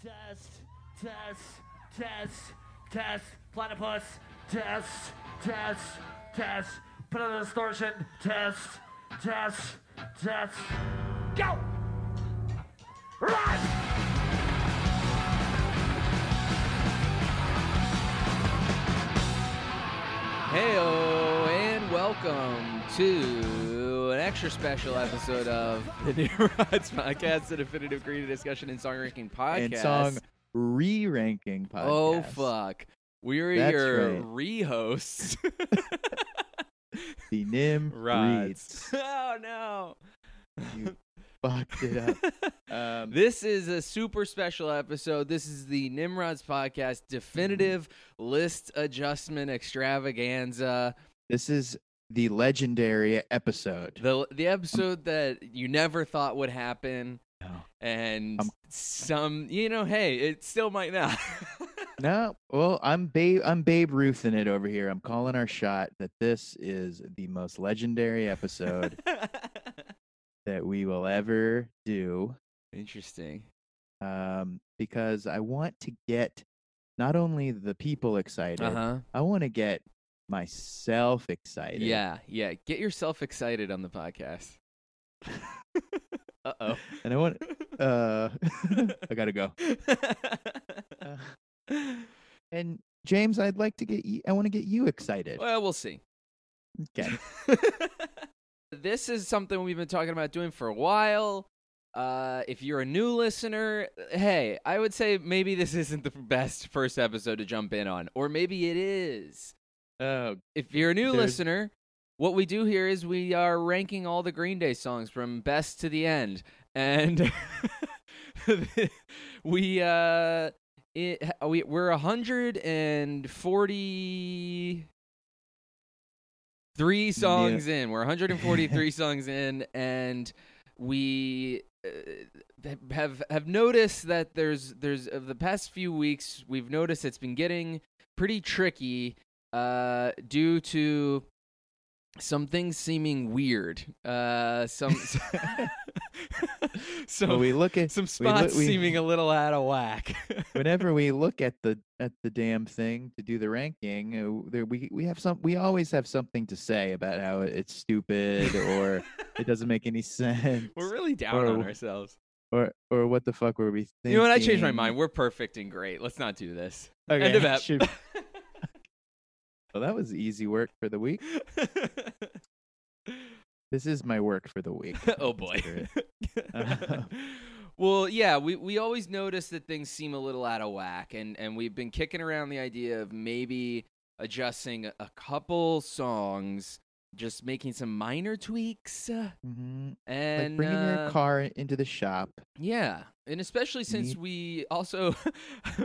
Test, test, test, test, platypus, test, test, test, put on the distortion, test, test, test, go! Run! Heyo, and welcome to an extra special episode of the Nimrods Podcast, a definitive creative discussion and song ranking podcast. and song re-ranking podcast. Oh fuck, we're That's your right. re-hosts. The Nim Rods. Reads. oh no. You fucked it up. Um, This is a super special episode. This is the Nimrods Podcast definitive list adjustment extravaganza. this is the legendary episode. The the episode that you never thought would happen. No. and Um, some you know hey it still might not No, well, I'm Babe. I'm Babe Ruth in it over here. I'm calling our shot that this is the most legendary episode that we will ever do. interesting Um, because I want to get not only the people excited, uh-huh I want to get myself excited. yeah yeah get yourself excited on the podcast uh-oh and I want. Uh, I gotta go. Uh, and James, I'd like to get you. I want to get you excited. well we'll see Okay. this is something we've been talking about doing for a while. Uh, if you're a new listener, hey, I would say maybe this isn't the best first episode to jump in on, or maybe it is. Oh, If you're a new There's- listener, what we do here is we are ranking all the Green Day songs from best to the end, and we uh, it, we we're hundred and forty three songs in. We're 143 songs in, and we uh, have have noticed that there's there's of the past few weeks we've noticed it's been getting pretty tricky uh, due to some things seeming weird. Uh, some some well, we look at some we spots we- seeming a little out of whack. whenever we look at the at the damn thing to do the ranking. Uh, there, we we have some. We always have something to say about how it's stupid or it doesn't make any sense. We're really down Or- on ourselves. or or what the fuck were we thinking? You know what? I changed my mind. We're perfect and great. Let's not do this. Okay, End of ep. should- Well, that was easy work for the week. This is my work for the week. oh boy. Consider well, yeah, we, we always notice that things seem a little out of whack, and, and we've been kicking around the idea of maybe adjusting a, couple songs, just making some minor tweaks, uh, hmm and like bringing uh, your car into the shop. Yeah, and especially since we also,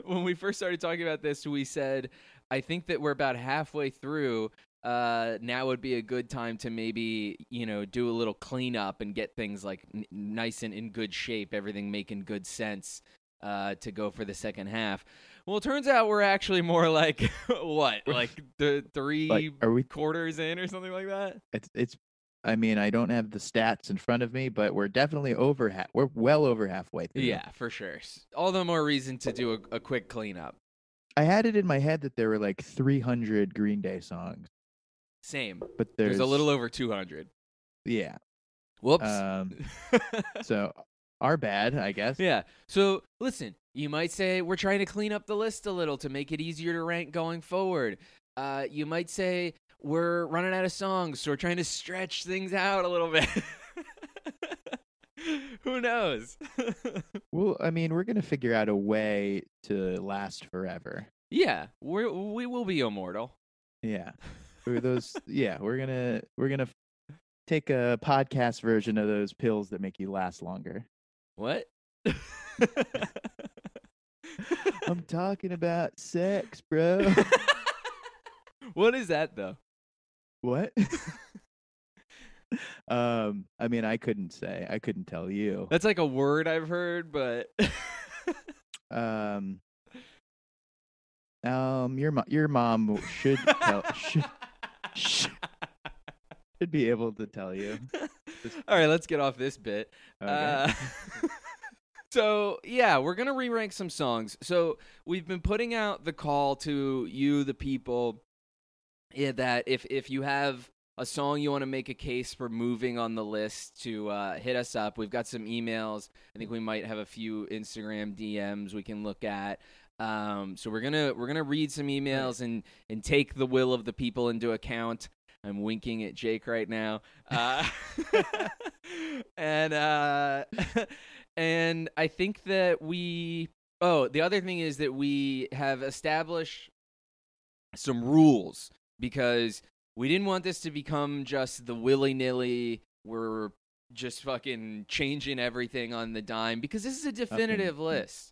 when we first started talking about this, we said, I think that we're about halfway through. Uh, now would be a good time to maybe you know do a little cleanup and get things like n- nice and in good shape, everything making good sense. Uh, to go for the second half. Well, it turns out we're actually more like what, like the three Like, are we? quarters in or something like that. It's it's. I mean, I don't have the stats in front of me, but we're definitely over half. We're well over halfway through. Yeah, for sure. All the more reason to do a, a quick cleanup. I had it in my head that there were like 300 Green Day songs, Same. but there's, There's, a little over 200. Yeah. Whoops. Um. so our bad, I guess. yeah. So listen, you might say we're trying to clean up the list a little to make it easier to rank going forward. Uh, you might say we're running out of songs, so we're trying to stretch things out a little bit. Who knows? Well, I mean, we're gonna figure out a way to last forever. yeah, we're, we will be immortal. Yeah. Those. yeah, we're gonna we're gonna take a podcast version of those pills that make you last longer. What? I'm talking about sex, bro. what is that though? what? um, I mean, I couldn't say. I couldn't tell you. That's like a word I've heard, but Um, um, your mo- your mom should tell should should be able to tell you. All right, let's get off this bit. Okay. Uh, So yeah, we're gonna re-rank some songs. So we've been putting out the call to you, the people, yeah, that if if you have a song you want to make a case for moving on the list, to uh, hit us up. We've got some emails. I think we might have a few Instagram DMs we can look at. Um, so we're gonna we're gonna read some emails and and take the will of the people into account. I'm winking at Jake right now. Uh, and uh, and I think that we oh, the other thing is that we have established some rules because we didn't want this to become just the willy-nilly we're just fucking changing everything on the dime because this is a definitive mm. list.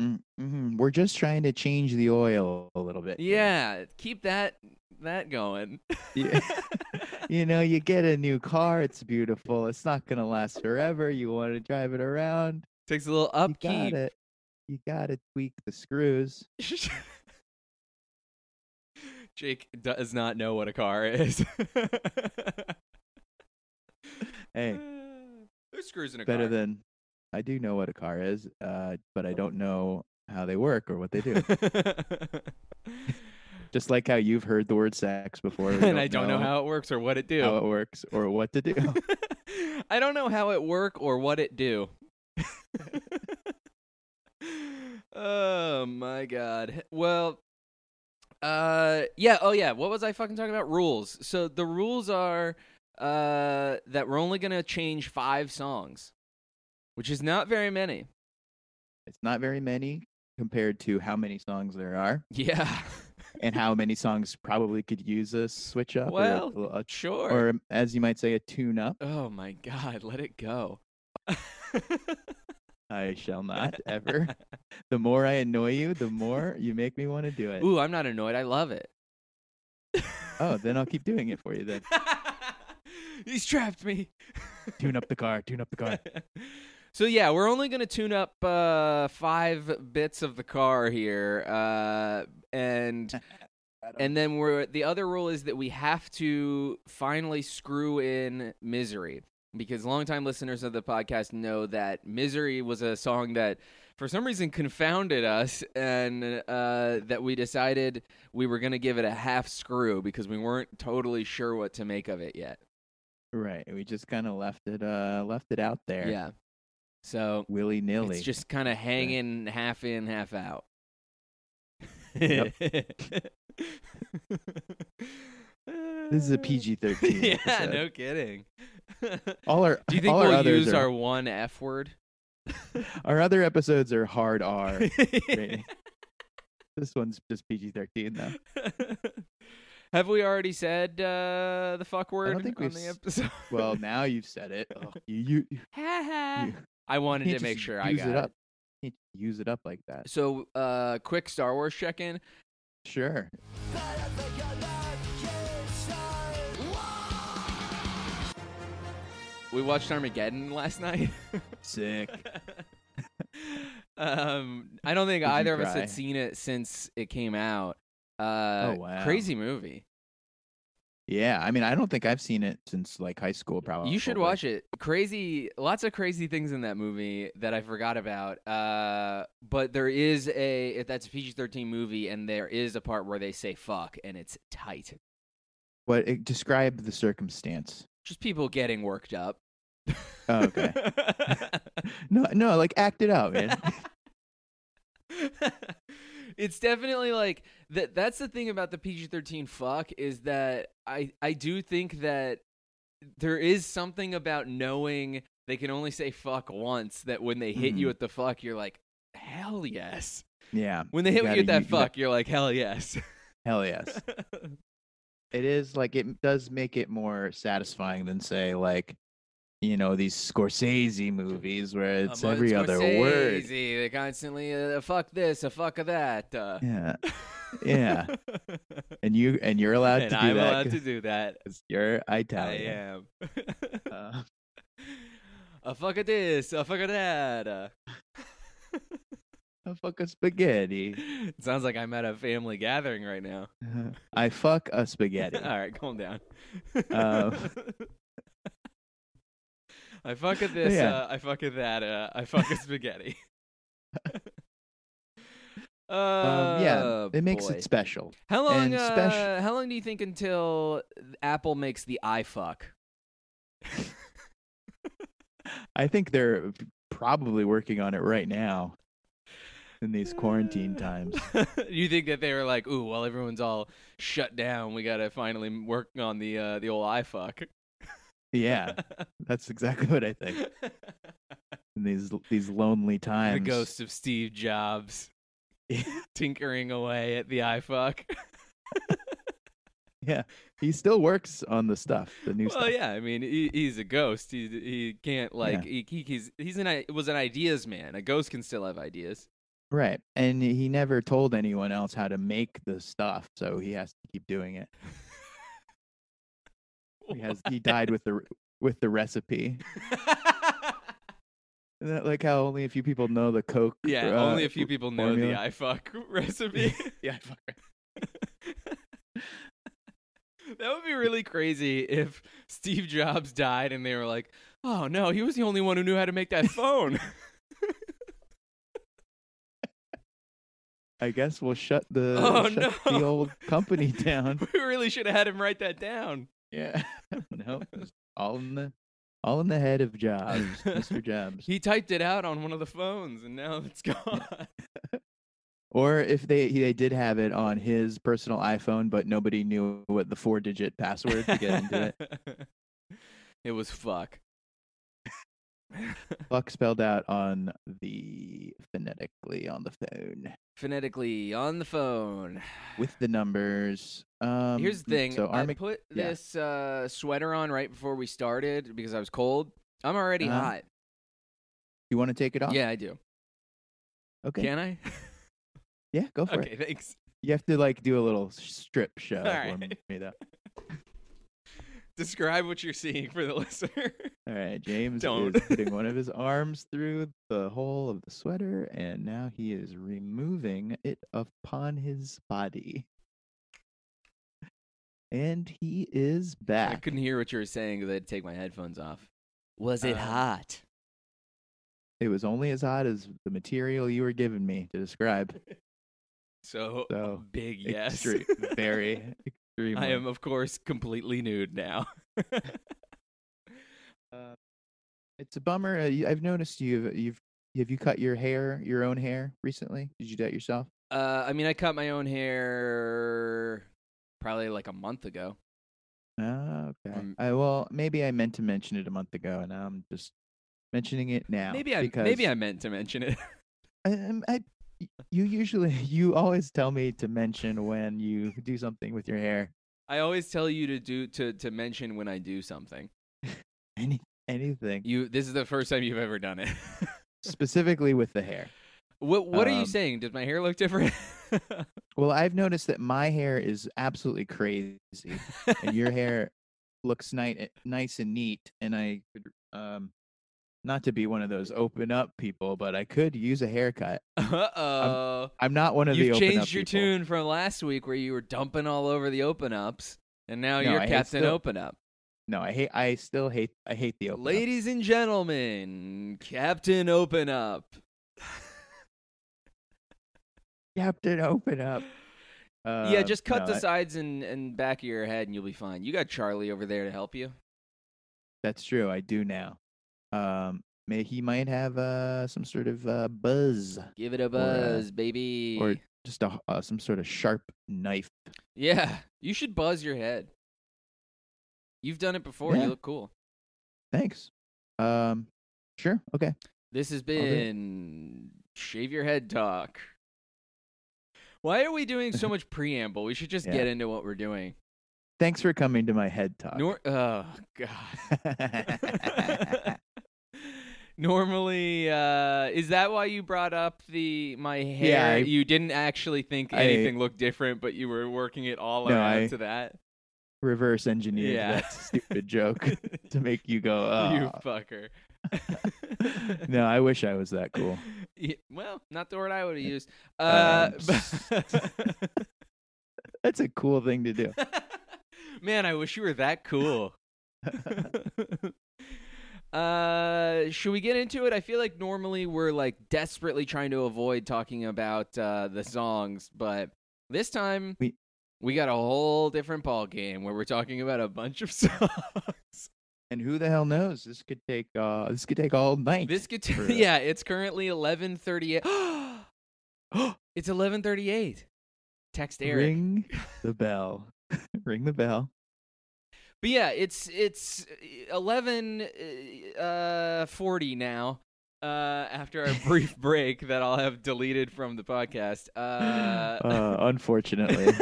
Mm-hmm. We're just trying to change the oil a little bit. Yeah, keep that that going. Yeah. you know, you get a new car, it's beautiful. It's not gonna last forever. You want to drive it around. Takes a little You upkeep. got it. You gotta tweak the screws. Jake does not know what a car is. Hey, There's screws in a better car. than I do know what a car is, uh, but I don't know how they work or what they do. Just like how you've heard the word sex before, and I don't know how it works or what it do. how it works or what to do. I don't know how it work or what it do. oh my god. Well, uh yeah, oh yeah, what was I fucking talking about? Rules. So the rules are uh that we're only going to change 5 songs, which is not very many. it's not very many compared to how many songs there are Yeah. and how many songs probably could use a switch up or a- well, a, sure. or as you might say a tune up. oh my god, let it go. I shall not ever. The more I annoy you, the more you make me want to do it. Ooh, I'm not annoyed. I love it. Oh, then I'll keep doing it for you then. He's trapped me. Tune up the car, tune up the car. so yeah, we're only gonna tune up uh, five bits of the car here, uh, and and then we're the other rule is that we have to finally screw in misery because longtime listeners of the podcast know that misery was a song that for some reason confounded us and uh, that we decided we were going to give it a half screw because we weren't totally sure what to make of it yet Right. We just kind of left it uh left it out there. yeah so Willy nilly. it's just kind of hanging half in half out Yep. This is a PG-13 yeah episode. no kidding all our do you think all our we'll others use are, our one f word our other episodes are hard R. rating. this one's just PG-13 though. Have we already said uh, the fuck word think on we've the s- episode? Well, now you've said it. Ugh, you you, you, I wanted to can't make just sure I use got it it. up. You can't use it up like that. So, uh, quick Star Wars check-in. Sure. We watched Armageddon last night. Sick. um, I don't think Did either of us cry? had seen it since it came out. Uh, Oh, wow. Crazy movie. Yeah, I mean, I don't think I've seen it since like high school. Probably. You should watch it. Crazy, lots of crazy things in that movie that I forgot about. Uh, but there is a if that's a PG thirteen movie, and there is a part where they say "fuck" and it's tight. What? eh, Describe the circumstance. Just people getting worked up. Oh, okay. No, no, like act it out, man. it's definitely like that that's the thing about the PG-13 fuck is that I I do think that there is something about knowing they can only say fuck once that when they hit you Mhm. with the fuck you're like hell yes. yeah. When they You hit gotta you with that that- fuck you're like hell yes. Hell yes. it is like it does make it more satisfying than say like, you know, these Scorsese movies where it's on every other word. Scorsese, They constantly uh, fuck this, a fuck of that. Uh. Yeah. Yeah. And you and you're allowed and to do that. And I'm that. allowed to do that. you're Italian. I am. Uh, a fuck of this, a fuck of that. Uh. I fuck a spaghetti. It sounds like I'm at a family gathering right now. I fuck a spaghetti. All right, calm down. I fuck at this. Yeah. Uh, I fuck at that. Uh, I fuck at spaghetti. uh, um, yeah, it makes boy. it special. How long? Uh, how long do you think until Apple makes the iFuck? I think they're probably working on it right now in these quarantine times. you think that they were like, "Ooh, while everyone's all shut down, we gotta finally work on the uh, the old iFuck." Yeah, that's exactly what I think. In these these lonely times, the ghost of Steve Jobs tinkering away at the iFuck. yeah, he still works on the stuff, the new stuff. well, stuff. yeah, I mean, he, he's a ghost. He he can't like he, he he's he's an was an ideas man. A ghost can still have ideas. Right, and he never told anyone else how to make the stuff, so he has to keep doing it. He has he died with the with the recipe. Isn't that like how only a few people know the Coke? yeah, uh, only a few people know formula? the iFuck recipe. yeah, fuck. that would be really crazy if Steve Jobs died and they were like, "Oh no, he was the only one who knew how to make that phone." I guess we'll shut the Oh, shut no. the old company down. we really should have had him write that down. Yeah, no, all in the all in the head of Jobs, Mr. Jobs. He typed it out on one of the phones, and now it's gone. Or if they they did have it on his personal iPhone, but nobody knew what the four digit password to get into it. it was fuck. Fuck spelled out on the phonetically on the phone Phonetically on the phone. with the numbers. Um, Here's the thing. So I put yeah. this uh, sweater on right before we started because I was cold. I'm already Uh-huh. hot. you want to take it off? Yeah, I do. Okay. Can I? yeah, go for okay, it. thanks. You have to like do a little strip show All for right. me though. Describe what you're seeing for the listener. All right, James Don't. is putting one of his arms through the hole of the sweater, and now he is removing it upon his body. And he is back. I couldn't hear what you were saying because I had to take my headphones off. Was it Um, hot? It was only as hot as the material you were giving me to describe. So, so, big yes. Very extremely. I am, of course, completely nude now. Uh, it's a bummer. Uh, I've noticed you've you've have you cut your hair, your own hair recently? Did you do that yourself? uh, I mean, I cut my own hair probably like a month ago. Oh, okay. Um, I well, maybe I meant to mention it a month ago, and I'm just mentioning it now. maybe I because maybe I meant to mention it. I, um, I, y- you usually you always tell me to mention when you do something with your hair. I always tell you to do to to mention when I do something. Any anything You this is the first time you've ever done it. specifically with the hair. what what are you Um, saying? Does my hair look different? Well, I've noticed that my hair is absolutely crazy, and your hair looks nice, nice and neat. And I, could, um, not to be one of those open up people, but I could use a haircut. Uh oh. I'm not one of the You've open up changed your people. tune from last week where you were dumping all over the open ups, and now No, you're I Captain still- Open Up. No, I hate. I still hate. I hate the open up. Ladies and gentlemen, Captain Open Up. Captain, open up. yeah, Uh, just cut no, the sides and, and back of your head and you'll be fine. You got Charlie over there to help you. That's true. I do now. Um, may he might have uh some sort of uh buzz, Give it a uh, buzz, baby. or just a uh, some sort of sharp knife. yeah, you should buzz your head. You've done it before. Yeah. You look cool. Thanks. Um, sure. Okay. This has been shave your head talk. Why are we doing so much preamble? We should just Yeah. get into what we're doing. Thanks for coming to my head talk. Nor- oh god. Normally, uh, is that why you brought up the my hair? Yeah, I- you didn't actually think I- anything looked different, but you were working it all No, around I- to that. Reverse engineered Yeah. that stupid joke to make you go, you oh. fucker. no, I wish I was that cool. Yeah, well, not the word I would have used. Uh, Um, That's a cool thing to do. Man, I wish you were that cool. Uh, should we get into it? I feel like normally we're like desperately trying to avoid talking about uh, the songs, but this time We- we got a whole different ball game where we're talking about a bunch of songs. And who the hell knows? This could take uh this could take all night. This could, For- yeah, it's currently eleven thirty eight. it's eleven thirty eight. Text Eric. Ring the bell. Ring the bell. But yeah, it's it's eleven uh, forty now. Uh, after our brief break that I'll have deleted from the podcast. Uh, Uh, unfortunately.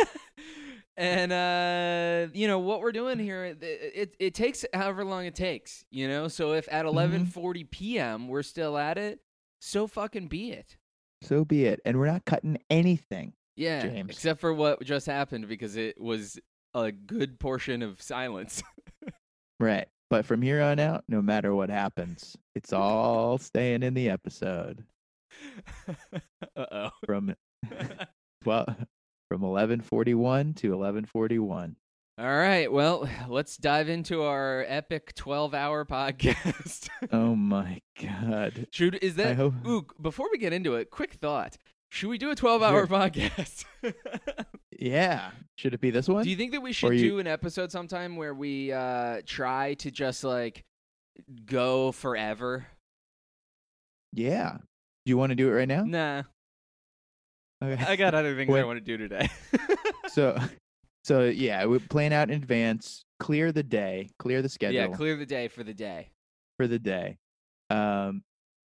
and uh, you know what we're doing here. It, it it takes however long it takes. You know, so if at eleven forty p.m. we're still at it, so fucking be it. so be it. And we're not cutting anything. Yeah, James. except for what just happened because it was a good portion of silence. Right. But from here on out, no matter what happens, it's all staying in the episode. uh oh. From well from eleven forty one to eleven forty one. All right, well, let's dive into our epic 12-hour podcast. Oh my god. Should is that hope Ooh, before we get into it, quick thought. Should we do a 12-hour Sure. podcast? Yeah. Should it be this one? do you think that we should you- do an episode sometime where we uh try to just like go forever? yeah. Do you want to do it right now? Nah, Okay. I got other things I want to do today. so so yeah, we plan out in advance, clear the day, clear the schedule yeah, clear the day for the day. for the day. Um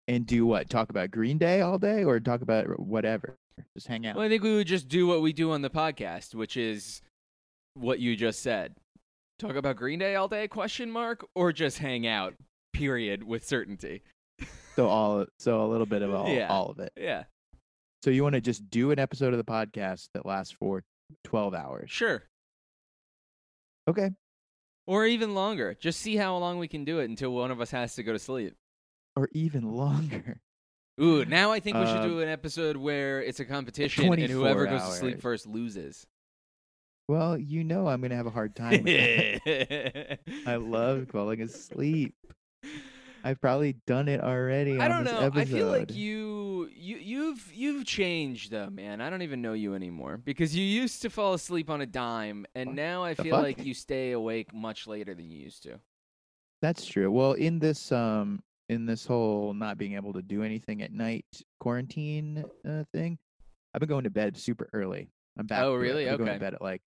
and do what? Talk about Green Day all day or talk about whatever? Just hang out. Well, I think we would just do what we do on the podcast, which is what you just said. Talk about Green Day all day? Question mark, or just hang out? Period, with certainty. So all so a little bit of all Yeah. all of it. Yeah, So you want to just do an episode of the podcast that lasts for 12 hours. sure, Okay. or even longer. Just see how long we can do it until one of us has to go to sleep. Or even longer. Ooh, now I think we should Um, do an episode where it's a competition and whoever 24 goes to sleep hours. first loses. Well, you know I'm going to have a hard time with that. I love falling asleep. I've probably done it already I on don't this know. episode. I feel like you you you've you've changed though, man. I don't even know you anymore because you used to fall asleep on a dime, and What now I the feel fuck? like you stay awake much later than you used to. That's true. Well, in this um in this whole not being able to do anything at night quarantine uh, thing, I've been going to bed super early. I'm back. Oh, really? Okay. going to bed at like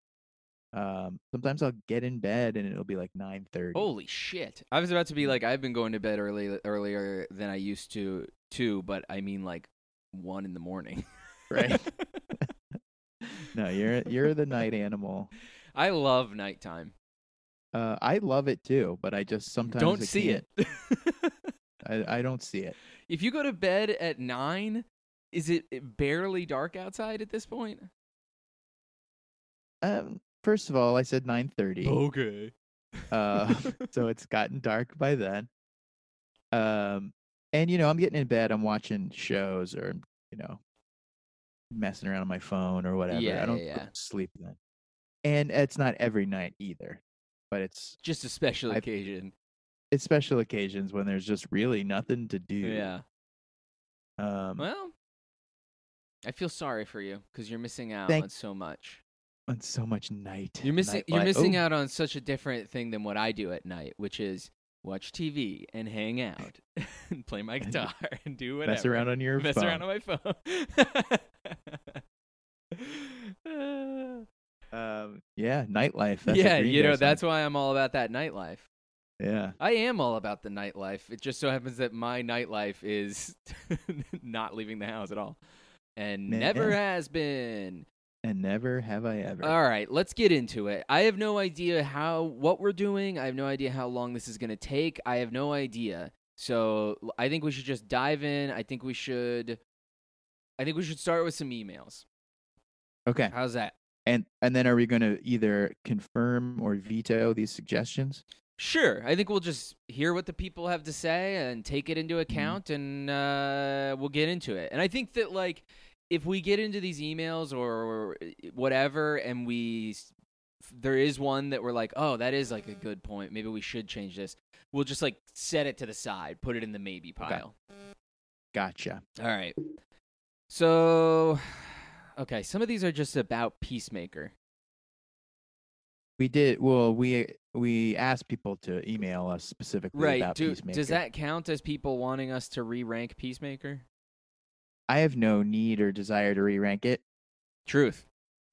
um sometimes I'll get in bed and it'll be like 9:30. Holy shit! I was about to be like, I've been going to bed early earlier than I used to too, but I mean like one in the morning. Right. No, you're you're the night animal. I love nighttime. Uh, I love it too, but I just sometimes don't see it. I, I don't see it. if you go to bed at nine, is it barely dark outside at this point? Um, first of all, I said 9:30. Okay. Uh, so it's gotten dark by then. Um, and you know, I'm getting in bed, I'm watching shows or you know, messing around on my phone or whatever. Yeah, I don't yeah, yeah. sleep then. And it's not every night either, but it's Just a special I've- occasion. It's special occasions when there's just really nothing to do. Yeah. Um, Well, I feel sorry for you because you're missing out Thank- on so much. on so much night. You're missing. You're missing out on such a different thing than what I do at night, which is watch TV and hang out, and play my guitar and do whatever. Mess around on your mess phone. around on my phone. Um, yeah, nightlife. That's yeah, you know that's why I'm all about that nightlife. Yeah. I am all about the nightlife. It just so happens that my nightlife is not leaving the house at all, and Man. never eh. has been. And never have I ever. All right, let's get into it. I have no idea how what we're doing. I have no idea how long this is going to take. I have no idea. So, I think we should just dive in. I think we should I think we should start with some emails. okay. How's that? And and then are we going to either confirm or veto these suggestions? Sure. I think we'll just hear what the people have to say and take it into account and uh, we'll get into it. And I think that, like, if we get into these emails or whatever and we there is one that we're like, oh, that is like a good point. Maybe we should change this. We'll just like set it to the side, put it in the maybe pile. Gotcha. All right. So, okay, some of these are just about Peacemaker. We did well. We we asked people to email us specifically Right. about Do, Peacemaker. does that count as people wanting us to re rank Peacemaker? I have no need or desire to re-rank it. Truth.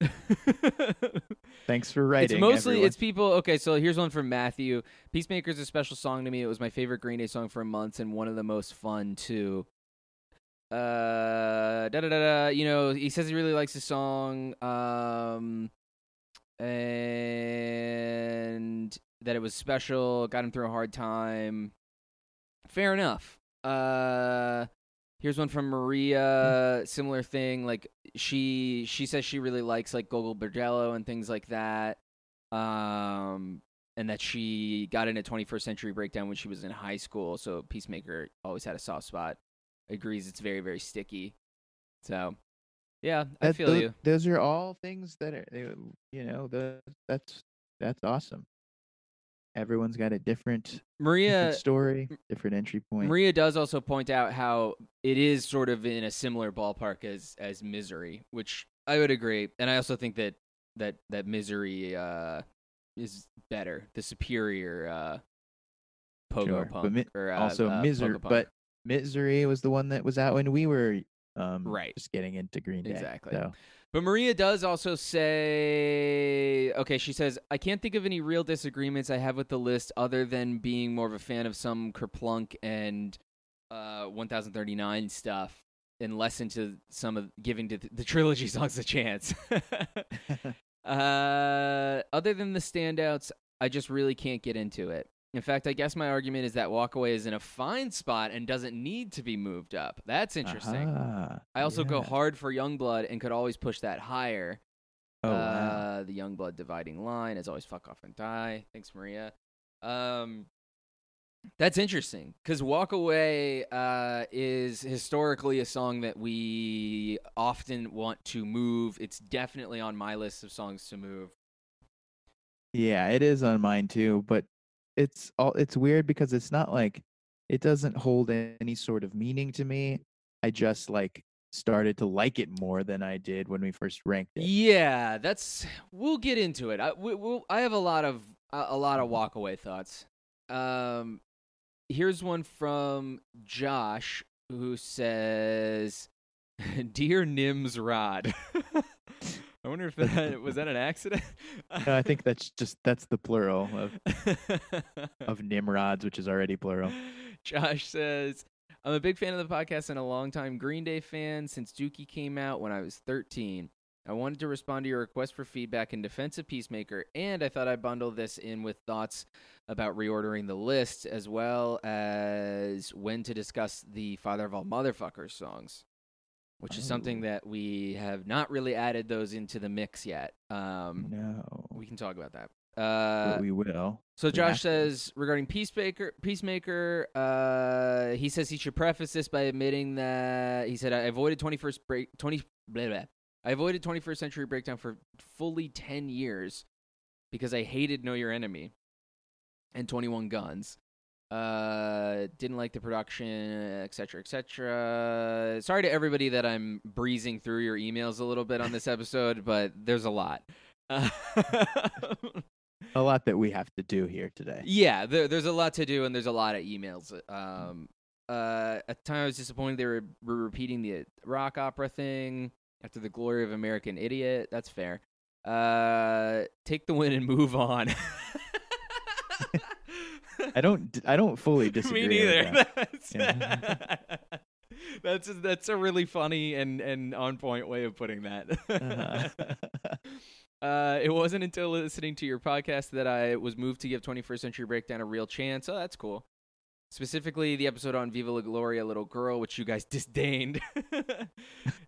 Thanks for writing. it's mostly everyone. it's people. Okay, so here's one from Matthew. Peacemaker is a special song to me. It was my favorite Green Day song for months and one of the most fun too. Uh, da da da da. You know, he says he really likes the song. Um, and that it was special. Got him through a hard time. Fair enough. Uh. Here's one from Maria. Similar thing. Like she she says she really likes like Gogol Bordello and things like that. Um, and that she got into 21st Century Breakdown when she was in high school. So Peacemaker always had a soft spot. Agrees it's very very sticky. So, yeah, I That- feel tho- you. Those are all things that are, you know, the, that's that's awesome. Everyone's got a different, Maria different story, different entry point. Maria does also point out how it is sort of in a similar ballpark as as Misery, which I would agree, and I also think that that that Misery uh, is better, the superior uh, pogo Sure, punk, mi- or uh, also uh, misery, but misery was the one that was out when we were um Right. just getting into Green Day. Exactly. So But Maria does also say, okay, she says, I can't think of any real disagreements I have with the list other than being more of a fan of some Kerplunk and uh, 1039 stuff and less into some of giving to the, the trilogy songs a chance. uh, other than the standouts, I just really can't get into it. In fact, I guess my argument is that Walkaway is in a fine spot and doesn't need to be moved up. That's interesting. Aha, I also go hard for Youngblood and could always push that higher. Oh wow. uh, the Youngblood dividing line is always fuck off and die. Thanks, Maria. Um, that's interesting because Walk Away uh, is historically a song that we often want to move. It's definitely on my list of songs to move. Yeah, it is on mine too, but it's all it's weird because it's not like it doesn't hold any sort of meaning to me. I just like started to like it more than I did when we first ranked it. Yeah, that's. We'll get into it. I, we, we'll, I have a lot of a, a lot of walk away thoughts. Um, here's one from Josh who says, "Dear Nim's Rod." I wonder if that was that an accident. No, I think that's just that's the plural of of Nimrods, which is already plural. Josh says, I'm a big fan of the podcast and a longtime Green Day fan since Dookie came out when I was 13. I wanted to respond to your request for feedback in defense of Peacemaker, and I thought I'd bundle this in with thoughts about reordering the list as well as when to discuss the Father of All Motherfuckers songs, which is something Oh. that we have not really added those into the mix yet. Um, No, we can talk about that. Uh, but we will. so Josh says regarding Peacemaker, Peacemaker, uh, he says he should preface this by admitting that he said I avoided 21st break 20 blah, blah. I avoided 21st century breakdown for fully 10 years because I hated Know Your Enemy and 21 Guns. Uh, didn't like the production, etc., etc. Sorry to everybody that I'm breezing through your emails a little bit on this episode, but there's a lot. Uh, a lot that we have to do here today. yeah, there, there's a lot to do, and there's a lot of emails. Um, uh, at the time, I was disappointed they were, were repeating the rock opera thing after the glory of American Idiot. That's fair. Uh, take the win and move on. I don't. I don't fully disagree. Me neither. that. That's, Yeah. that's a, that's a really funny and and on point way of putting that. Uh-huh. Uh, it wasn't until listening to your podcast that I was moved to give 21st Century Breakdown a real chance. Oh, that's cool. Specifically, the episode on Viva La Gloria, Little Girl, which you guys disdained.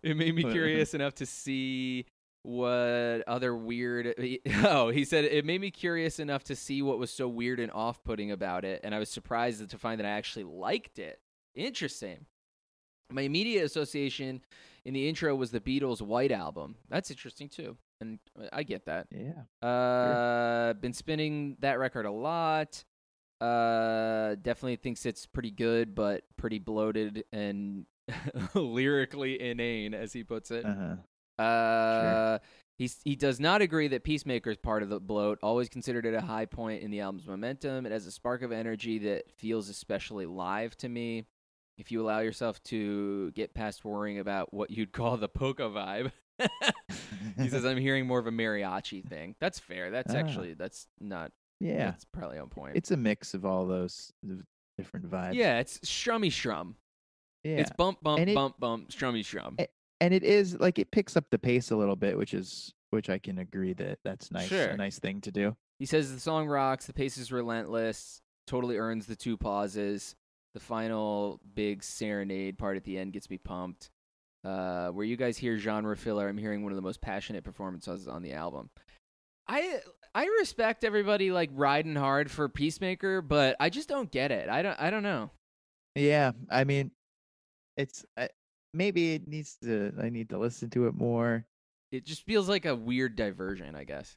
it made me curious enough to see what other weird. Oh, he said it made me curious enough to see what was so weird and off putting about it, and I was surprised to find that I actually liked it. Interesting. My immediate association in the intro was the Beatles' White Album. That's interesting too. and I get that. Yeah. Uh, been spinning that record a lot. Uh, definitely thinks it's pretty good, but pretty bloated and lyrically inane, as he puts it. Uh-huh. Uh, he's, he does not agree that Peacemaker is part of the bloat. Always considered it a high point in the album's momentum. It has a spark of energy that feels especially live to me. If you allow yourself to get past worrying about what you'd call the polka vibe, he says I'm hearing more of a mariachi thing. That's fair. That's Ah. actually that's not. Yeah. that's probably on point. It's a mix of all those different vibes. yeah, it's strummy strum. Yeah. It's bump bump it- bump bump strummy strum. And it is like it picks up the pace a little bit, which is which I can agree that that's nice. Sure. A nice thing to do. He says the song rocks, the pace is relentless, totally earns the two pauses. The final big serenade part at the end gets me pumped. Uh, where you guys hear genre filler, I'm hearing one of the most passionate performances on the album. I I respect everybody like riding hard for Peacemaker, but I just don't get it. I don't I don't know. Yeah. I mean, it's maybe it needs to. I need to listen to it more. It just feels like a weird diversion, I guess.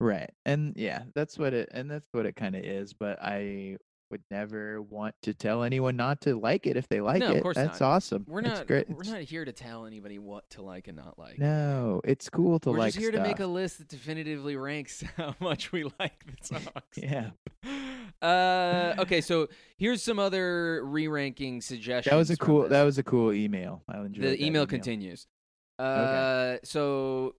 Right. And yeah, that's what it and that's what it kind of is, but I would never want to tell anyone not to like it if they like No, of it. course that's not. awesome. We're not great. we're not here to tell anybody what to like and not like. No, it's cool to We're like just here to make a list that definitively ranks how much we like the songs. Yeah. Uh, okay, so here's some other re-ranking suggestions. That was a cool this. that was a cool email. I enjoyed the that email continues. Uh, so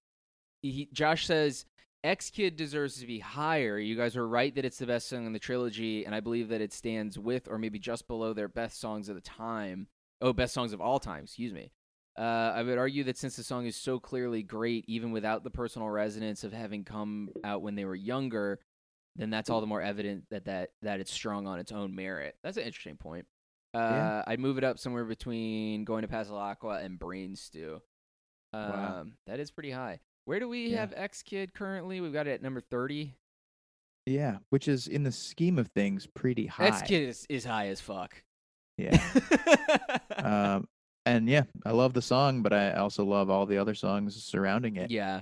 he, Josh says X Kid deserves to be higher. You guys are right that it's the best song in the trilogy, and I believe that it stands with or maybe just below their best songs of the time. Oh, best songs of all time. Excuse me. Uh, I would argue that since the song is so clearly great, even without the personal resonance of having come out when they were younger, then that's all the more evident that that, that it's strong on its own merit. That's an interesting point. Uh, Yeah. I'd move it up somewhere between going to Pasalacqua and Brain Stew. Um, Wow. That is pretty high. Where do we Yeah. have X Kid currently? We've got it at number 30. Yeah, which is in the scheme of things pretty high. X Kid is, is high as fuck. Yeah. um and yeah, I love the song, but I also love all the other songs surrounding it. Yeah.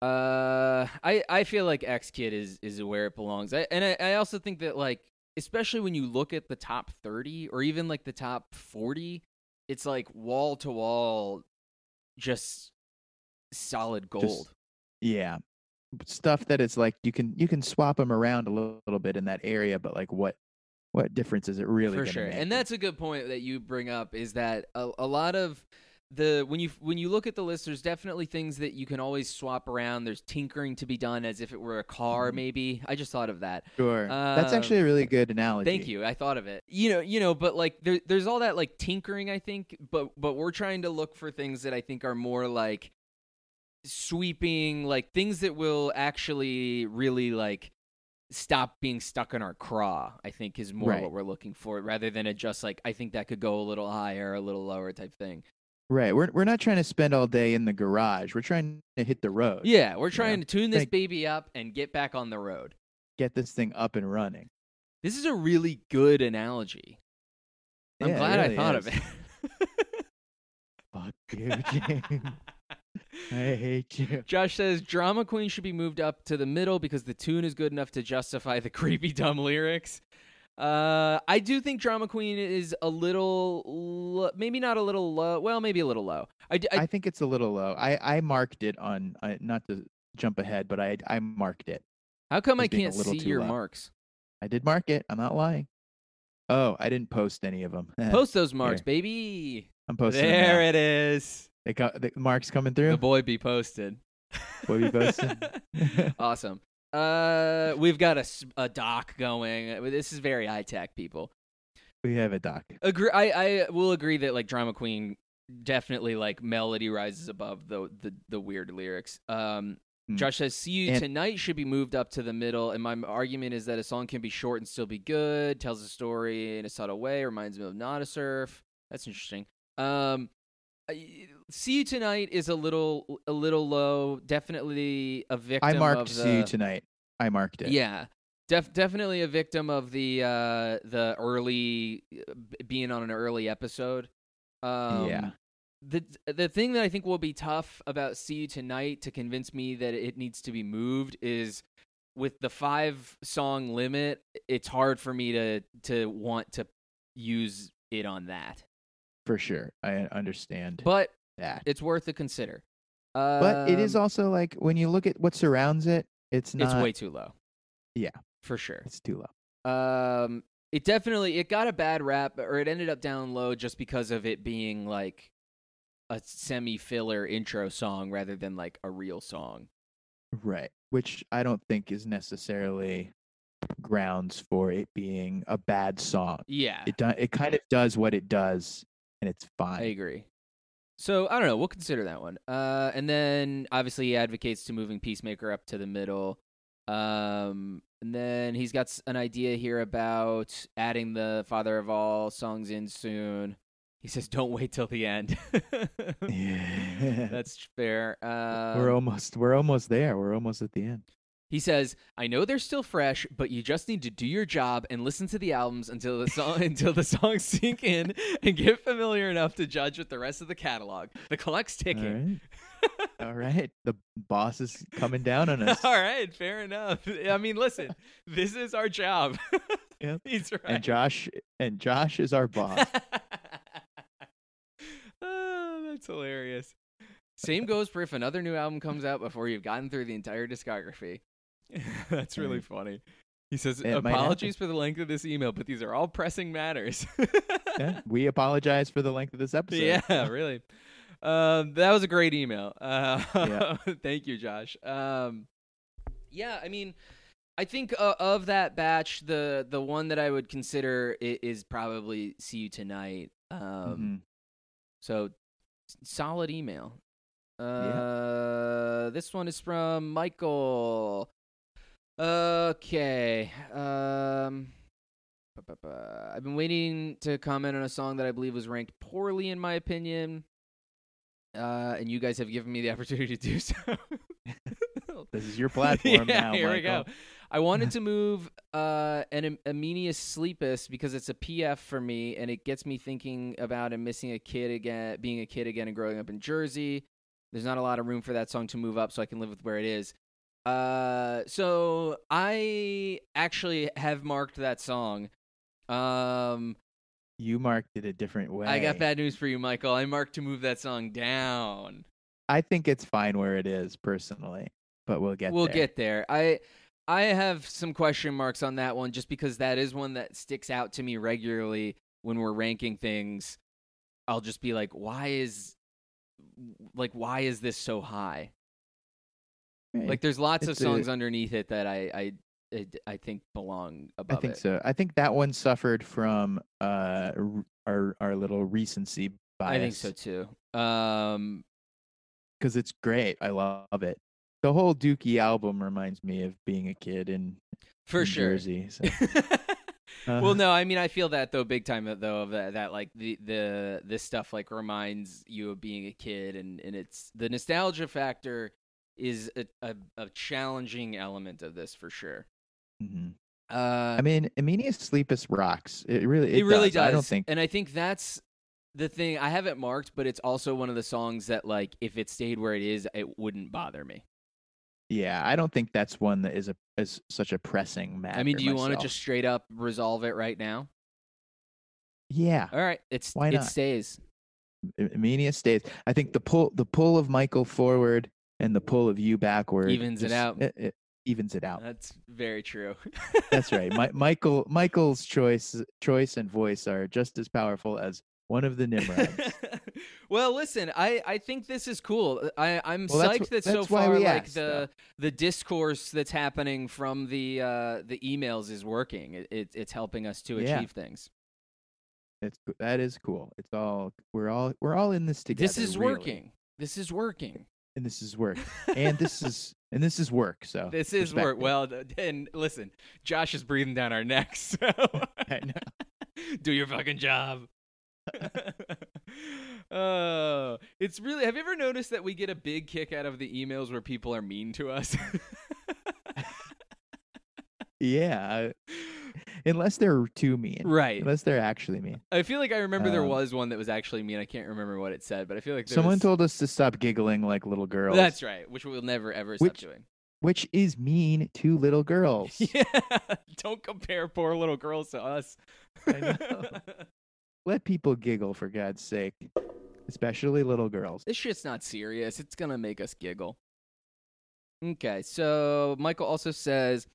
Uh, I I feel like X Kid is is where it belongs. I, and I, I also think that like especially when you look at the top 30 or even like the top 40, it's like wall to wall just solid gold. Yeah. Stuff that it's like you can you can swap them around a little, little bit in that area, but like what what difference is it really for sure make? and that's a good point that you bring up is that a, a lot of the when you when you look at the list there's definitely things that you can always swap around there's tinkering to be done as if it were a car Mhm. maybe i just thought of that sure. that's Um, actually a really good analogy. thank you i thought of it you know you know but like there, there's all that like tinkering i think but but we're trying to look for things that i think are more like sweeping like things that will actually really like stop being stuck in our craw i think is more Right. what we're looking for rather than a just like i think that could go a little higher a little lower type thing Right. We're we're not trying to spend all day in the garage. We're trying to hit the road. yeah we're trying to tune this baby up and get back on the road Get this thing up and running. this is a really good analogy i'm Yeah, glad i really thought of it Fuck you, James. I hate you. Josh says drama queen should be moved up to the middle because the tune is good enough to justify the creepy dumb lyrics. Uh, I do think drama queen is a little, lo- maybe not a little low. Well, maybe a little low. I, I- I think it's a little low. I I marked it on uh, not to jump ahead, but I I marked it. how come I can't see your low. marks? I did mark it. I'm not lying. Oh, I didn't post any of them. Post those marks, Here. baby. I'm posting. There it is. They got the marks coming through. The boy be posted. Boy be posted. awesome. Uh, we've got a, a doc going. This is very high tech, people. we have a doc. Agree. I, I will agree that like drama queen definitely like melody rises above the the, the weird lyrics. Um, Hmm. Josh says, "See you And- tonight" should be moved up to the middle, and my argument is that a song can be short and still be good, tells a story in a subtle way, reminds me of Not a Surf. That's interesting. Um, I- "See You Tonight" is a little a little low. Definitely a victim. I marked the, see you tonight. I marked it. yeah. Def- definitely a victim of the uh the early being on an early episode. Um Yeah. the the thing that I think will be tough about See You Tonight to convince me that it needs to be moved is with the five song limit. It's hard for me to to want to use it on that, For sure. I understand but that. it's worth a consider. But it is Um, also like when you look at what surrounds it, it's not it's way too low. Yeah. for sure. it's too low. Um, it definitely it got a bad rap, or it ended up down low just because of it being like a semi filler intro song rather than like a real song. Right. Which I don't think is necessarily grounds for it being a bad song. Yeah, It do- it kind of does what it does and it's fine. I agree. So I don't know. We'll consider that one. Uh, and then obviously he advocates to moving Peacemaker up to the middle. Um, and then he's got an idea here about adding the Father of All songs in soon. He says, "Don't wait till the end." Yeah. That's fair. Um, we're almost we're almost there. We're almost at the end. He says, "I know they're still fresh, but you just need to do your job and listen to the albums until the song until the songs sink in and get familiar enough to judge with the rest of the catalog. The clock's ticking." right. All right. The boss is coming down on us. All right, fair enough. I mean, listen, this is our job. Yep. He's right. And Josh and Josh is our boss. oh, that's hilarious. Same goes for if another new album comes out before you've gotten through the entire discography. that's really Right. funny. He says, It might "Apologies for the length of this email, but these are all pressing matters." yeah, we apologize for the length of this episode. yeah, really. Um, that was a great email. Uh, Yeah. thank you, Josh. Um, yeah, I mean, I think uh, of that batch, the the one that I would consider is probably "See You Tonight." Um, Mhm. so solid email. Uh, this one is from Michael. Okay. Um, I've been waiting to comment on a song that I believe was ranked poorly, in my opinion. Uh, and you guys have given me the opportunity to do so. This is your platform yeah, now, here we go. I wanted to move uh, an Am- Emenius Sleepus because it's a PF for me, and it gets me thinking about and missing a kid again, being a kid again, and growing up in Jersey. There's not a lot of room for that song to move up, so I can live with where it is. Uh, so I actually have marked that song. Um, You marked it a different way. I got bad news for you, Michael. I marked to move that song down. I think it's fine where it is personally, but we'll get we'll there. get there. I I have some question marks on that one just because that is one that sticks out to me regularly when we're ranking things. I'll just be like, why is like why is this so high? Right. Like there's lots of It's a- songs underneath it that I I I, think belong I think it. so. I think that one suffered from uh our our little recency bias. I think so too. Um because it's great. I love it. The whole Dookie album reminds me of being a kid in, for in sure. Jersey. So. well, Uh, no, I mean I feel that though big time though of that, that like the the this stuff like reminds you of being a kid and and it's the nostalgia factor is a a, a challenging element of this for sure. mhm. Uh, I mean, Emenius Sleepus rocks. It really, it, it, really does. I don't think. and I think that's the thing. I have it marked, but it's also one of the songs that like if it stayed where it is, it wouldn't bother me. Yeah, I don't think that's one that is a is such a pressing matter. I mean, do you want to just straight up resolve it right now? Yeah, All right, it's Why it not? stays. Amenia stays. I think the pull the pull of Michael forward and the pull of you backward Evens it out. It, it evens it out. That's very true. That's right. My, Michael Michael's choice choice and voice are just as powerful as one of the Nimrods. well, listen, I, I think this is cool. I I'm Well, psyched that so that's far like asked, the though. the discourse that's happening from the uh the emails is working. It, it it's helping us to Yeah. achieve things. It's that is cool. It's all we're all we're all in this together. this is really. working. This is working. And this is work, and this is and this is work. So This is work. Well, and listen, Josh is breathing down our necks. So I know. do your fucking job. Oh, it's really. Have you ever noticed that we get a big kick out of the emails where people are mean to us? Yeah, unless they're too mean. Right. Unless they're actually mean. I feel like I remember there Um, was one that was actually mean. I can't remember what it said, but I feel like there Someone was... told us to stop giggling like little girls. That's right, which we'll never ever stop Which- doing. which is mean to little girls. Yeah, don't compare poor little girls to us. I know. Let people giggle for God's sake, especially little girls. this shit's not serious. It's gonna make us giggle. Okay, so Michael also says,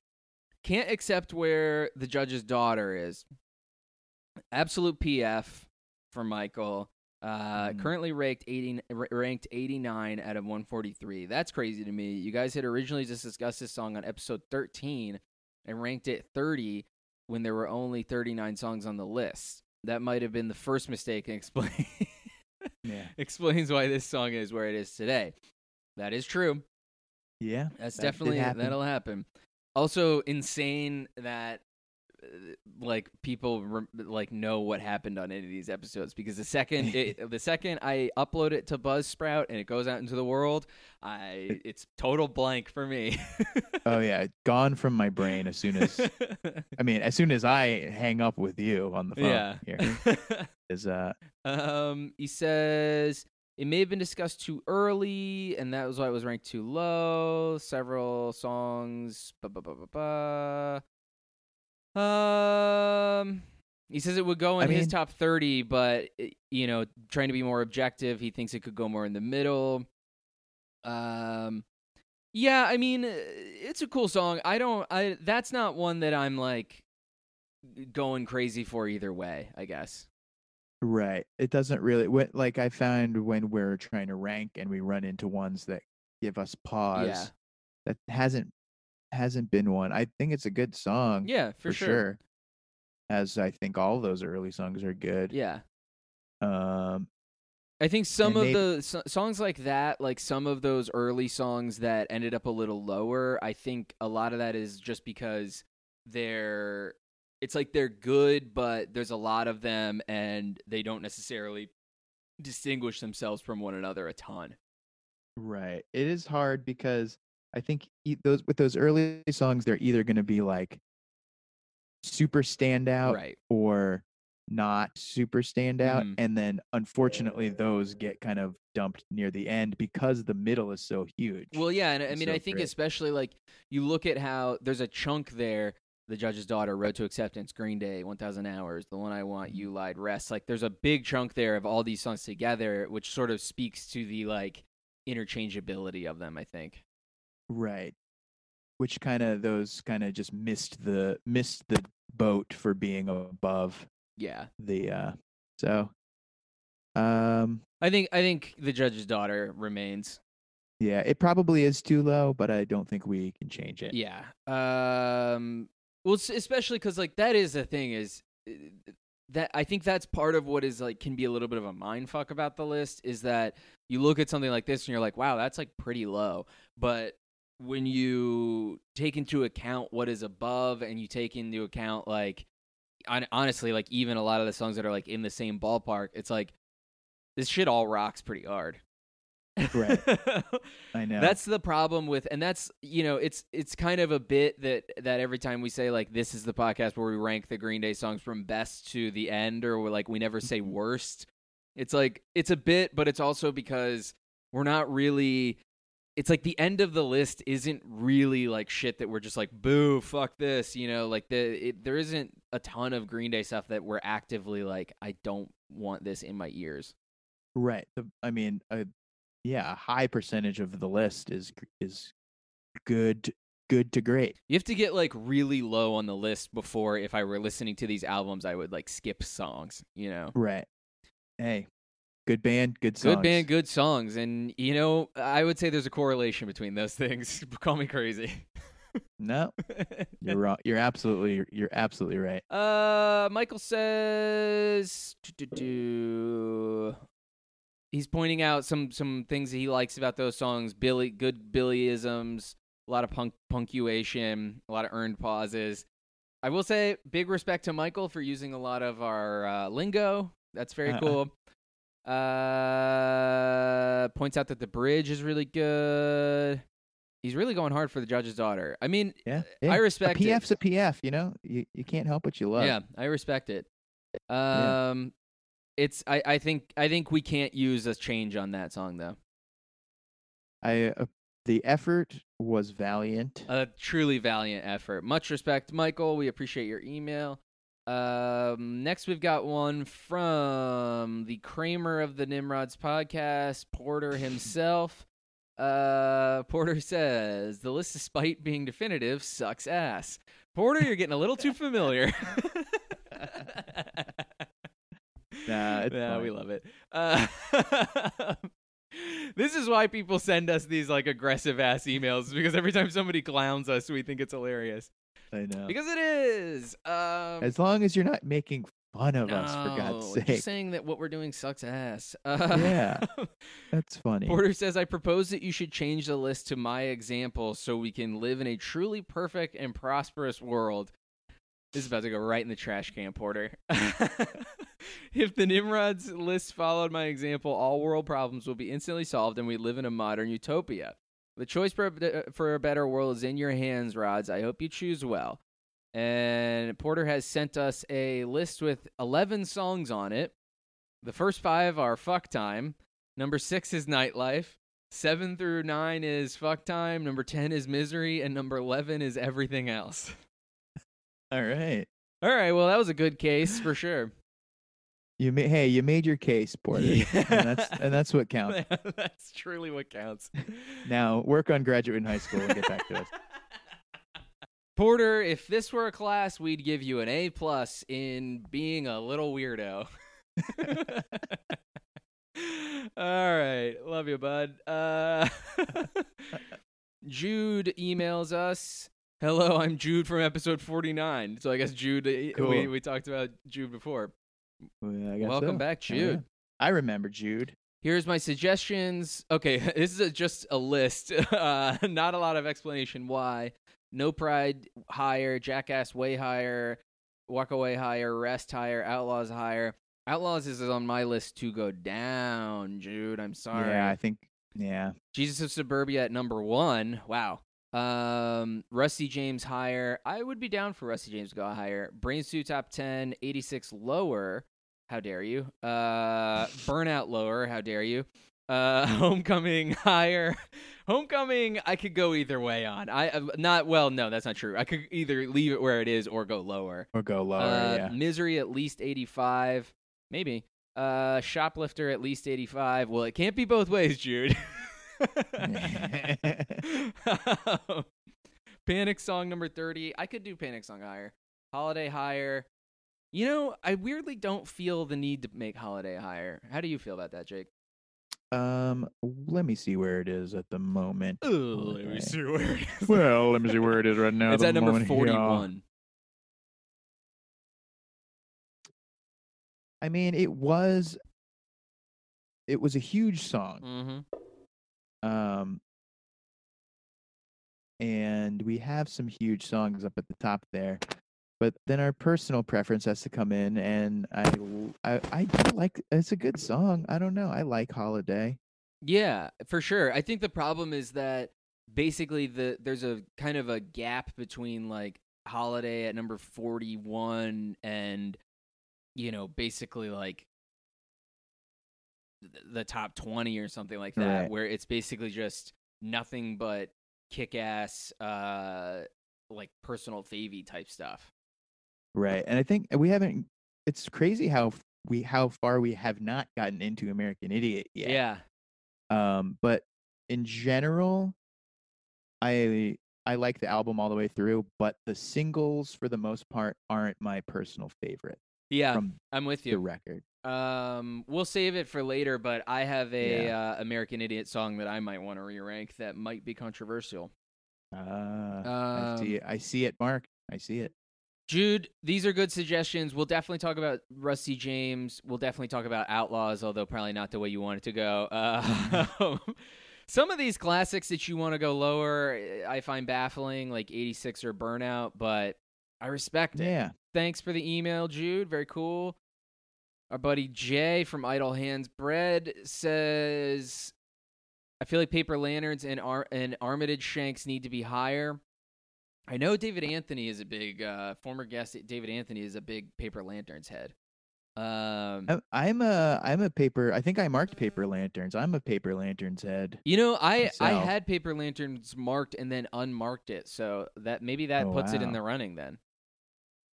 can't accept where the judge's daughter is. Absolute PF for Michael. Uh, Mm. Currently ranked 80, ranked 89 out of 143. That's crazy to me. You guys had originally just discussed this song on episode 13 and ranked it 30 when there were only 39 songs on the list. That might have been the first mistake and explain Yeah. explains why this song is where it is today. That is true. Yeah. That's That definitely happen. that'll happen. Also insane that uh, like people like know what happened on any of these episodes because the second it, the second I upload it to Buzzsprout and it goes out into the world, I it's total blank for me. Oh yeah, gone from my brain as soon as I mean, as soon as I hang up with you on the phone yeah. here is uh Um, he says it may have been discussed too early, and that was why it was ranked too low. Several songs. Ba, ba, ba, ba, ba. Um, he says it would go in I his mean- top thirty, but eh, you know, trying to be more objective, he thinks it could go more in the middle. Um, yeah, I mean, eh, it's a cool song. I don't. I that's not one that I'm like going crazy for either way. I guess. Right. It doesn't really like I found when we're trying to rank and we run into ones that give us pause. Yeah. That hasn't hasn't been one. I think it's a good song. Yeah, for, for sure. sure. As I think all those early songs are good. Yeah. Um I think some of they- the so- songs like that, like some of those early songs that ended up a little lower, I think a lot of that is just because they're it's like they're good, but there's a lot of them and they don't necessarily distinguish themselves from one another a ton. Right. It is hard because I think those with those early songs, they're either going to be like super standout Right. or not super standout, Mhm. and then unfortunately those get kind of dumped near the end because the middle is so huge. Well, yeah, and I mean, so I think great. especially like you look at how there's a chunk there. The Judge's Daughter, Road to Acceptance, Green Day, 1,000 Hours, The One I Want, Mm-hmm. You Lied, Rest. Like, there's a big chunk there of all these songs together, which sort of speaks to the like interchangeability of them. I think. right. Which kind of those kind of just missed the missed the boat for being above Yeah, the uh so um I think I think The Judge's Daughter remains. yeah, it probably is too low, but I don't think we can change it. Yeah. Um. Well, especially because like that is the thing is uh, that I think that's part of what is like can be a little bit of a mind fuck about the list is that you look at something like this and you're like, wow, that's like pretty low, but when you take into account what is above and you take into account like honestly like even a lot of the songs that are like in the same ballpark it's like this shit all rocks pretty hard Right. I know. that's the problem with and that's you know it's it's kind of a bit that that every time we say like this is the podcast where we rank the green day songs from best to the end or we're like we never say worst it's like it's a bit but it's also because we're not really it's like the end of the list isn't really like shit that we're just like boo fuck this you know like the it, there isn't a ton of green day stuff that we're actively like i don't want this in my ears Right. The, I mean, uh, yeah, a high percentage of the list is is good, good to great. You have to get like really low on the list before if I were listening to these albums I would like skip songs, you know. Right. Hey, good band, good songs. Good band, good songs and you know, I would say there's a correlation between those things. Call me crazy. No, you're wrong. You're absolutely, you're absolutely right. uh Michael says do-do-do. He's pointing out some some things that he likes about those songs. Billy good Billyisms, a lot of punk punctuation, a lot of earned pauses. I will say big respect to Michael for using a lot of our uh, lingo. That's very cool. Uh, points out that the bridge is really good. He's really going hard for the judge's daughter. I mean, Yeah, I respect a it. PF's a PF. You know, you you can't help what you love. Yeah, I respect it. Yeah. It's I, I think I think we can't use a change on that song though. I uh, the effort was valiant. A truly valiant effort. Much respect, Michael. We appreciate your email. Um, next we've got one from the Kramer of the Nimrods podcast, Porter himself. Uh, Porter says the list, despite being definitive, sucks ass. Porter, you're getting a little too familiar. Nah, it's yeah, we love it. Uh, this is why people send us these like aggressive ass emails because every time somebody clowns us, we think it's hilarious. I know. Because it is. Um, As long as you're not making fun of us, for God's sake. Just saying that what we're doing sucks ass. Uh, Yeah. That's funny. Porter says, I propose that you should change the list to my example so we can live in a truly perfect and prosperous world. This is about to go right in the trash can, Porter. if the Nimrod's list followed my example, all world problems will be instantly solved and we live in a modern utopia. The choice for a, uh, for a better world is in your hands, Rods. I hope you choose well. And Porter has sent us a list with 11 songs on it. The first five are Fuck Time. Number six is Nightlife. Seven through nine is Fuck Time. Number 10 is Misery. And number 11 is Everything Else. All right. All right. Well, that was a good case for sure. You ma- hey, you made your case, Porter. and that's and that's what counts. That's truly what counts. Now work on graduating high school and get back to us. Porter, if this were a class, we'd give you an A plus in being a little weirdo. All right, love you, bud. Uh, Jude emails us. Hello, I'm Jude from episode 49. So I guess Jude, uh, we we talked about Jude before. Well, I Welcome so. back. Jude. I remember Jude. Here's my suggestions. Okay, this is a, just a list. Uh, not a lot of explanation why. No Pride higher, Jackass way higher, Walk Away higher, Rest higher, Outlaws higher. Outlaws is on my list to go down, Jude. I'm sorry. Yeah, I think. Yeah. Jesus of Suburbia at number one. Wow. Um, Rusty James higher. I would be down for Rusty James to go higher. Brain Stew top 10, 86 lower. How dare you? Uh, Burnout lower. How dare you? Uh, Homecoming higher. Homecoming, I could go either way on. I uh, not well. No, that's not true. I could either leave it where it is or go lower. Or go lower. Uh, yeah. Misery at least 85. Maybe. Uh, Shoplifter at least 85. Well, it can't be both ways, Jude. Panic song number 30. I could do Panic song higher. Holiday higher. You know, I weirdly don't feel the need to make Holiday higher. How do you feel about that, Jake? Um, let me see where it is at the moment. let me see where it is. Well, let me see where it is right now. it's at number moment here. 41. I mean, it was. It was a huge song. Mm-hmm. Um, and we have some huge songs up at the top there, but then our personal preference has to come in, and I I do like. It's a good song. I don't know. I like Holiday. Yeah, for sure. I think the problem is that basically the there's a kind of a gap between like Holiday at number 41 and you know, basically like the top 20 or something like that Right. where it's basically just nothing but kick-ass uh like personal favy type stuff. Right. And I think we haven't. It's crazy how we how far we have not gotten into American Idiot yet. Yeah. Um, but in general, I I like the album all the way through, but the singles for the most part aren't my personal favorite Yeah, from I'm with the you. record. Um, we'll save it for later, but I have a Yeah. uh, American Idiot song that I might want to re-rank that might be controversial. Ah, I see Um, it. I see it, Mark. I see it. Jude, these are good suggestions. We'll definitely talk about Rusty James. We'll definitely talk about Outlaws, although probably not the way you want it to go. Uh, some of these classics that you want to go lower, I find baffling, like 86 or Burnout, but I respect it. Yeah. Thanks for the email, Jude. Very cool. Our buddy Jay from Idle Hands Bread says I feel like Paper Lanterns and Ar- and Armitage Shanks need to be higher. I know David Anthony is a big uh, former guest. David Anthony is a big Paper Lanterns head. Um, I'm- a I'm a paper. I think I marked paper lanterns. I'm a paper lanterns head. you know, I I had Paper Lanterns marked and then unmarked it, so that maybe that Oh, puts it in the running then.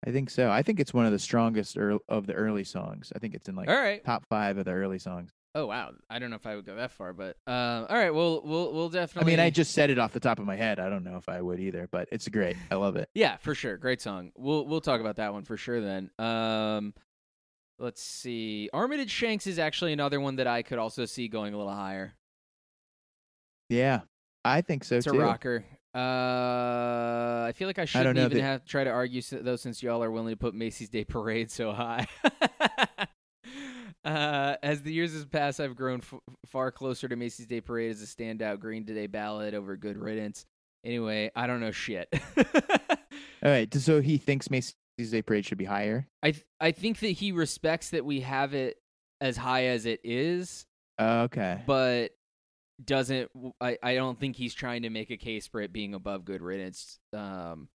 I think so. I think it's one of the strongest ear of the early songs. I think it's in like all right. top five of the early songs. Oh wow. I don't know if I would go that far, but uh, all right. Well, we'll we'll definitely. I mean, I just said it off the top of my head. I don't know if I would either, but it's great. I love it. Yeah, for sure. Great song. We'll we'll talk about that one for sure then. Um let's see. Armitage Shanks is actually another one that I could also see going a little higher. Yeah, I think so It's a too. rocker. Uh I feel like I shouldn't know even that- have to try to argue though since y'all are willing to put Macy's Day Parade so high. Uh, as the years have passed, I've grown f- far closer to Macy's Day Parade as a standout Green Day ballad over Good Riddance. Anyway, I don't know shit. All right, so he thinks Macy's Day Parade should be higher. I th- I think that he respects that we have it as high as it is, Uh, okay. but doesn't. I I don't think he's trying to make a case for it being above Good Riddance. Um,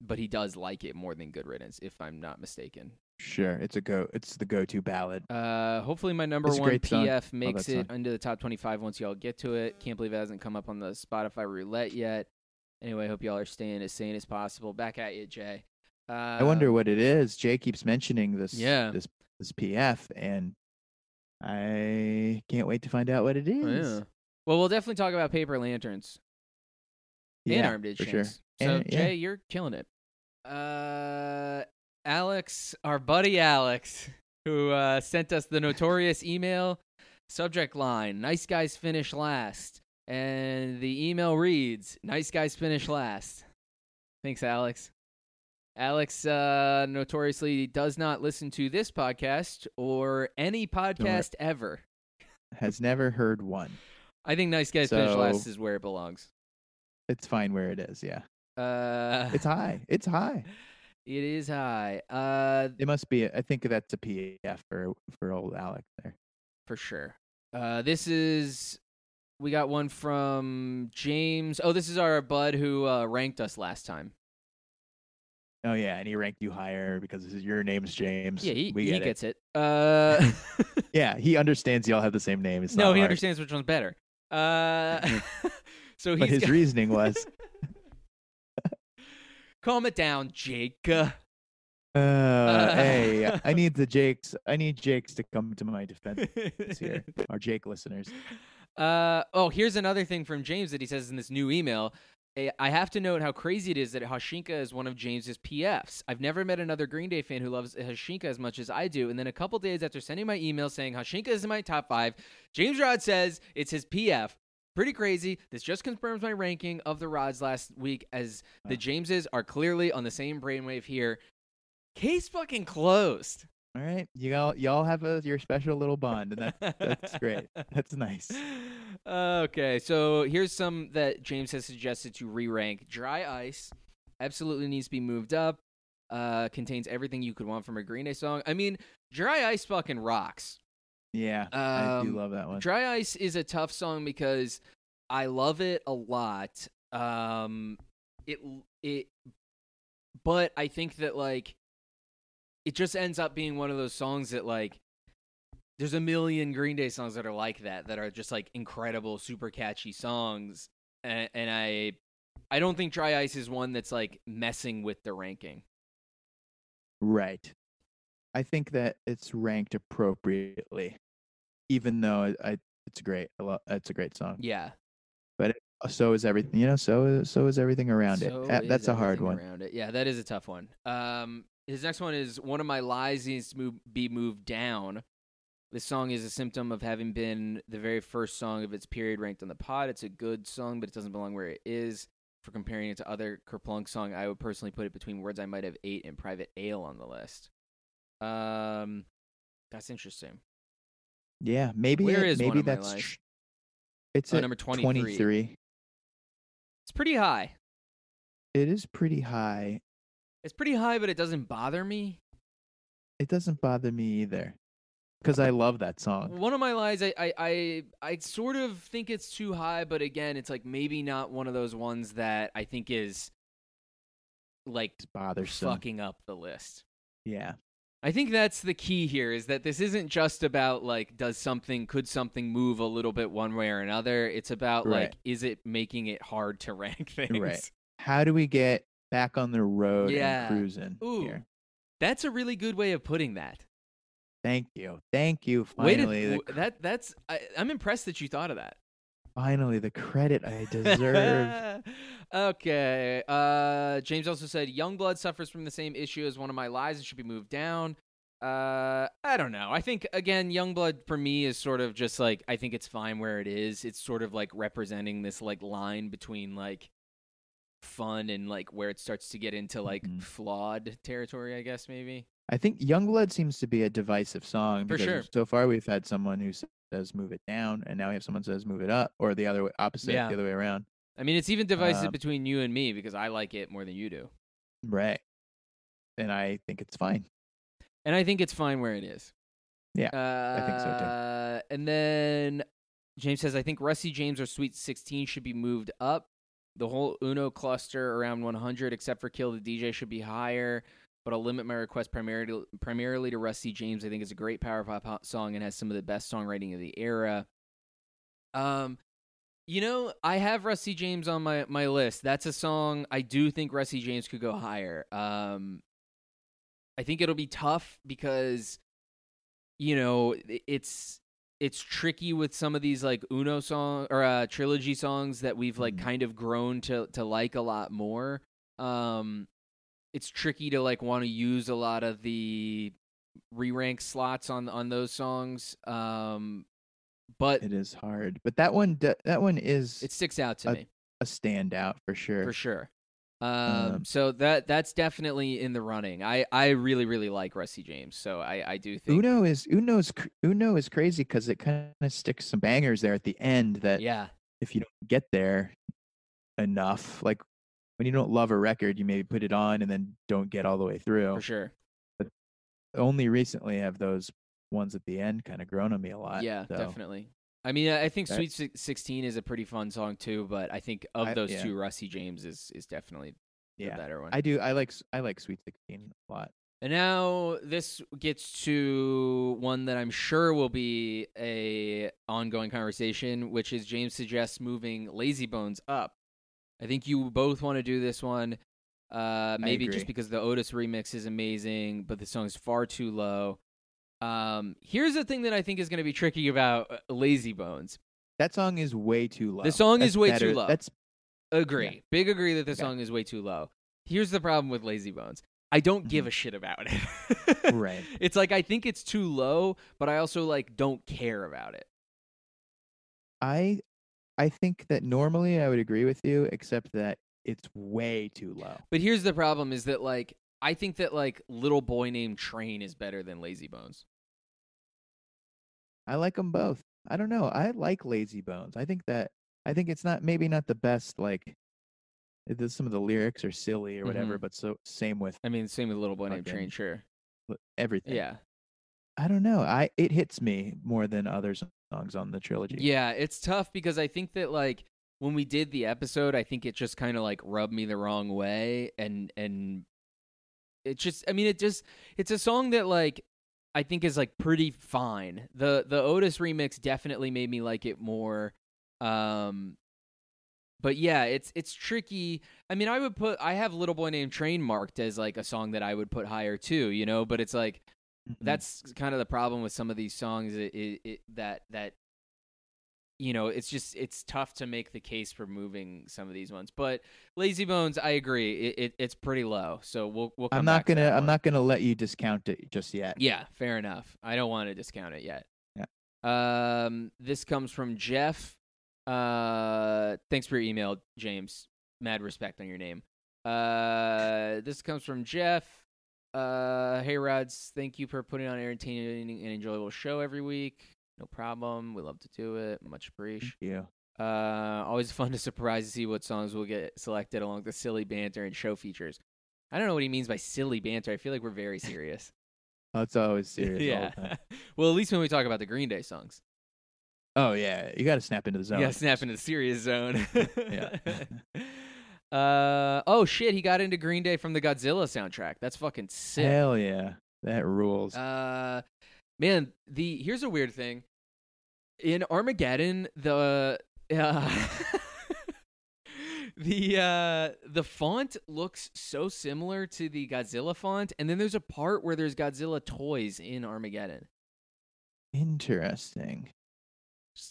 but he does like it more than Good Riddance, if I'm not mistaken. Sure, it's a go. It's the go-to ballad. Uh, hopefully my number It's one great song. PF makes it song. into the top 25 once y'all get to it. Can't believe it hasn't come up on the Spotify roulette yet. Anyway, hope y'all are staying as sane as possible. Back at you, Jay. Uh, I wonder what it is. Jay keeps mentioning this. Yeah. This this PF, and I can't wait to find out what it is. Oh, yeah. Well, we'll definitely talk about paper lanterns and Yeah, armed for sure. So And- yeah. Jay, you're killing it. Uh, Alex, our buddy Alex, who uh, sent us the notorious email subject line: "Nice guys finish last," and the email reads: "Nice guys finish last." Thanks, Alex. Alex uh, notoriously does not listen to this podcast or any podcast ever. Has never heard one. I think nice guys finish last is where it belongs. It's fine where it is. Yeah, Uh, it's high. It's high. It is high. Uh, It must be. I think that's a PF for for old Alex there. for sure. Uh, this is we got one from James. Oh, this is our bud who uh, ranked us last time. Oh yeah, and he ranked you higher because this is- your name's James. Yeah, he, we he it. gets it. Uh, Yeah, he understands y'all have the same name. It's no, he hard. understands which one's better. Uh, so But his got- reasoning was, calm it down, Jake. uh, "Hey, I need the Jakes. I need Jakes to come to my defense here. Our Jake listeners. Uh, oh, here's another thing from James that he says in this new email. "Eh, I have to note how crazy it is that Haushinka is one of James's PFs. I've never met another Green Day fan who loves Haushinka as much as I do. And then a couple days after sending my email saying Haushinka is in my top five, James Rod says it's his PF. Pretty crazy. This just confirms my ranking of the Rods last week, as the Jameses are clearly on the same brainwave here. Case fucking closed. All right, you all y'all have a your special little bond, and that that's great. That's nice. Okay, so here's some that James has suggested to re-rank. Dry Ice absolutely needs to be moved up. Uh, contains everything you could want from a Green Day song. I mean, Dry Ice fucking rocks. Yeah, I do Um, love that one. Dry Ice is a tough song because I love it a lot. Um, it it, but I think that like it just ends up being one of those songs that like there's a million Green Day songs that are like that that are just like incredible, super catchy songs, and, and I I don't think Dry Ice is one that's like messing with the ranking. Right. I think that it's ranked appropriately, even though I, I it's great. I love, it's a great song. Yeah, But So is everything. You know. So is so is everything around So it. That- is a hard one. Around it. Yeah, that is a tough one. Um, his next one is one of my lies needs to move, be moved down. This song is a symptom of having been the very first song of its period ranked on the pod. It's a good song, but it doesn't belong where it is. For comparing it to other Kerplunk song, I would personally put it between Words I Might Have Ate and Private Ale on the list. Um, that's interesting. Yeah, maybe. Where it- is maybe that's. Tr- It's Oh, at number 23. 23. It's pretty high. It is pretty high. It's pretty high, but it doesn't bother me. It doesn't bother me either. Because I love that song. One of my lies, I, I, I, I sort of think it's too high, but again, it's like maybe not one of those ones that I think is like It's bothersome. fucking up the list. Yeah. I think that's the key here is that this isn't just about like does something could something move a little bit one way or another. It's about Right. like is it making it hard to rank things. Right. How do we get back on the road Yeah. and cruising Ooh. here? That's a really good way of putting that. Thank you. Thank you. Finally, the, that that's I, I'm impressed that you thought of that. finally the credit I deserve. okay. Uh, James also said Youngblood suffers from the same issue as one of my lies and should be moved down. Uh, I don't know. I think again, Youngblood for me is sort of just like I think it's fine where it is. It's sort of like representing this like line between like fun and like where it starts to get into like Mhm. flawed territory. I guess maybe. I think Youngblood seems to be a divisive song. For sure. So far, we've had someone who says move it down, and now we have someone who says move it up, or the other way, opposite, Yeah. the other way around. I mean, it's even divisive Um, between you and me because I like it more than you do. Right. And I think it's fine. And I think it's fine where it is. Yeah, uh, I think so, too. And then James says, I think Rusty James or Sweet 16 should be moved up. The whole Uno cluster around 100, except for Kill the DJ, should be higher. But I'll limit my request primarily primarily to Rusty James. I think it's a great power pop song and has some of the best songwriting of the era. Um, you know, I have Rusty James on my my list. That's a song I do think Rusty James could go higher. Um, I think it'll be tough because you know it's it's tricky with some of these like Uno song or uh, trilogy songs that we've like Mhm. kind of grown to to like a lot more. Um, it's tricky to like want to use a lot of the re-rank slots on on those songs. Um, but It is hard, but that one, that one is it sticks out to a- me a standout for sure. for sure. Um, Um, so that that's definitely in the running. I I really really like Rusty James, so I I do think Uno is Uno's Uno is crazy because it kind of sticks some bangers there at the end that yeah if you don't get there enough, like when you don't love a record, you maybe put it on and then don't get all the way through. for sure. But only recently have those ones at the end kind of grown on me a lot. Yeah, so definitely. I mean, I I think Sweet Six- Sixteen is a pretty fun song too, but I think of I- those yeah. two, Rusty James is is definitely the Yeah, better one. I do. I like I like Sweet Sixteen a lot. And now this gets to one that I'm sure will be a ongoing conversation, which is James suggests moving Lazy Bones up. I think you both want to do this one. Uh, maybe just because the Otis remix is amazing, but the song is far too low. Um, here's the thing that I think is going to be tricky about uh, Lazy Bones. That song is way too low. The song That's is way better- too low. That's Agree. Big agree that the Okay. song is way too low. Here's the problem with Lazy Bones. I don't give Mhm. a shit about it. right. It's like I think it's too low, but I also like don't care about it. I I think that normally I would agree with you, except that it's way too low. But here's the problem is that like I think that like Little Boy Named Train is better than Lazy Bones. I like them both. I don't know. I like Lazy Bones. I think that I think it's not maybe not the best. Like, it some of the lyrics are silly or whatever, Mhm. but so same with I mean, same with Little Boy Named Train, sure. everything. Yeah. I don't know. I it hits me more than other s- songs on the trilogy. Yeah, it's tough because I think that like when we did the episode, I think it just kind of like rubbed me the wrong way and and it just I mean it just it's a song that like I think is like pretty fine. The the Otis remix definitely made me like it more. Um but yeah, it's it's tricky. I mean, I would put I have Little Boy Named Train marked as like a song that I would put higher too, you know, but it's like Mhm. that's kind of the problem with some of these songs it, it, it, that that you know it's just it's tough to make the case for moving some of these ones but lazy bones i agree it, it it's pretty low so we'll we'll come I'm not gonna I'm one. not gonna let you discount it just yet. yeah fair enough i don't want to discount it yet Yeah. um this comes from jeff uh thanks for your email james mad respect on your name uh this comes from jeff uh, hey Rods, thank you for putting on an entertaining and enjoyable show every week. No problem. We love to do it. Much appreciated. Yeah. Uh, always fun to surprise to see what songs will get selected along the silly banter and show features. I don't know what he means by silly banter. I feel like we're very serious. It's always serious. yeah. well, at least when we talk about the Green Day songs. Oh yeah, you got to snap into the zone. Yeah, snap into the serious zone. Yeah. Uh oh shit, he got into Green Day from the Godzilla soundtrack. That's fucking sick. Hell yeah, that rules. Uh man, the here's a weird thing. In Armageddon, the uh, the uh the font looks so similar to the Godzilla font, and then there's a part where there's Godzilla toys in Armageddon. Interesting.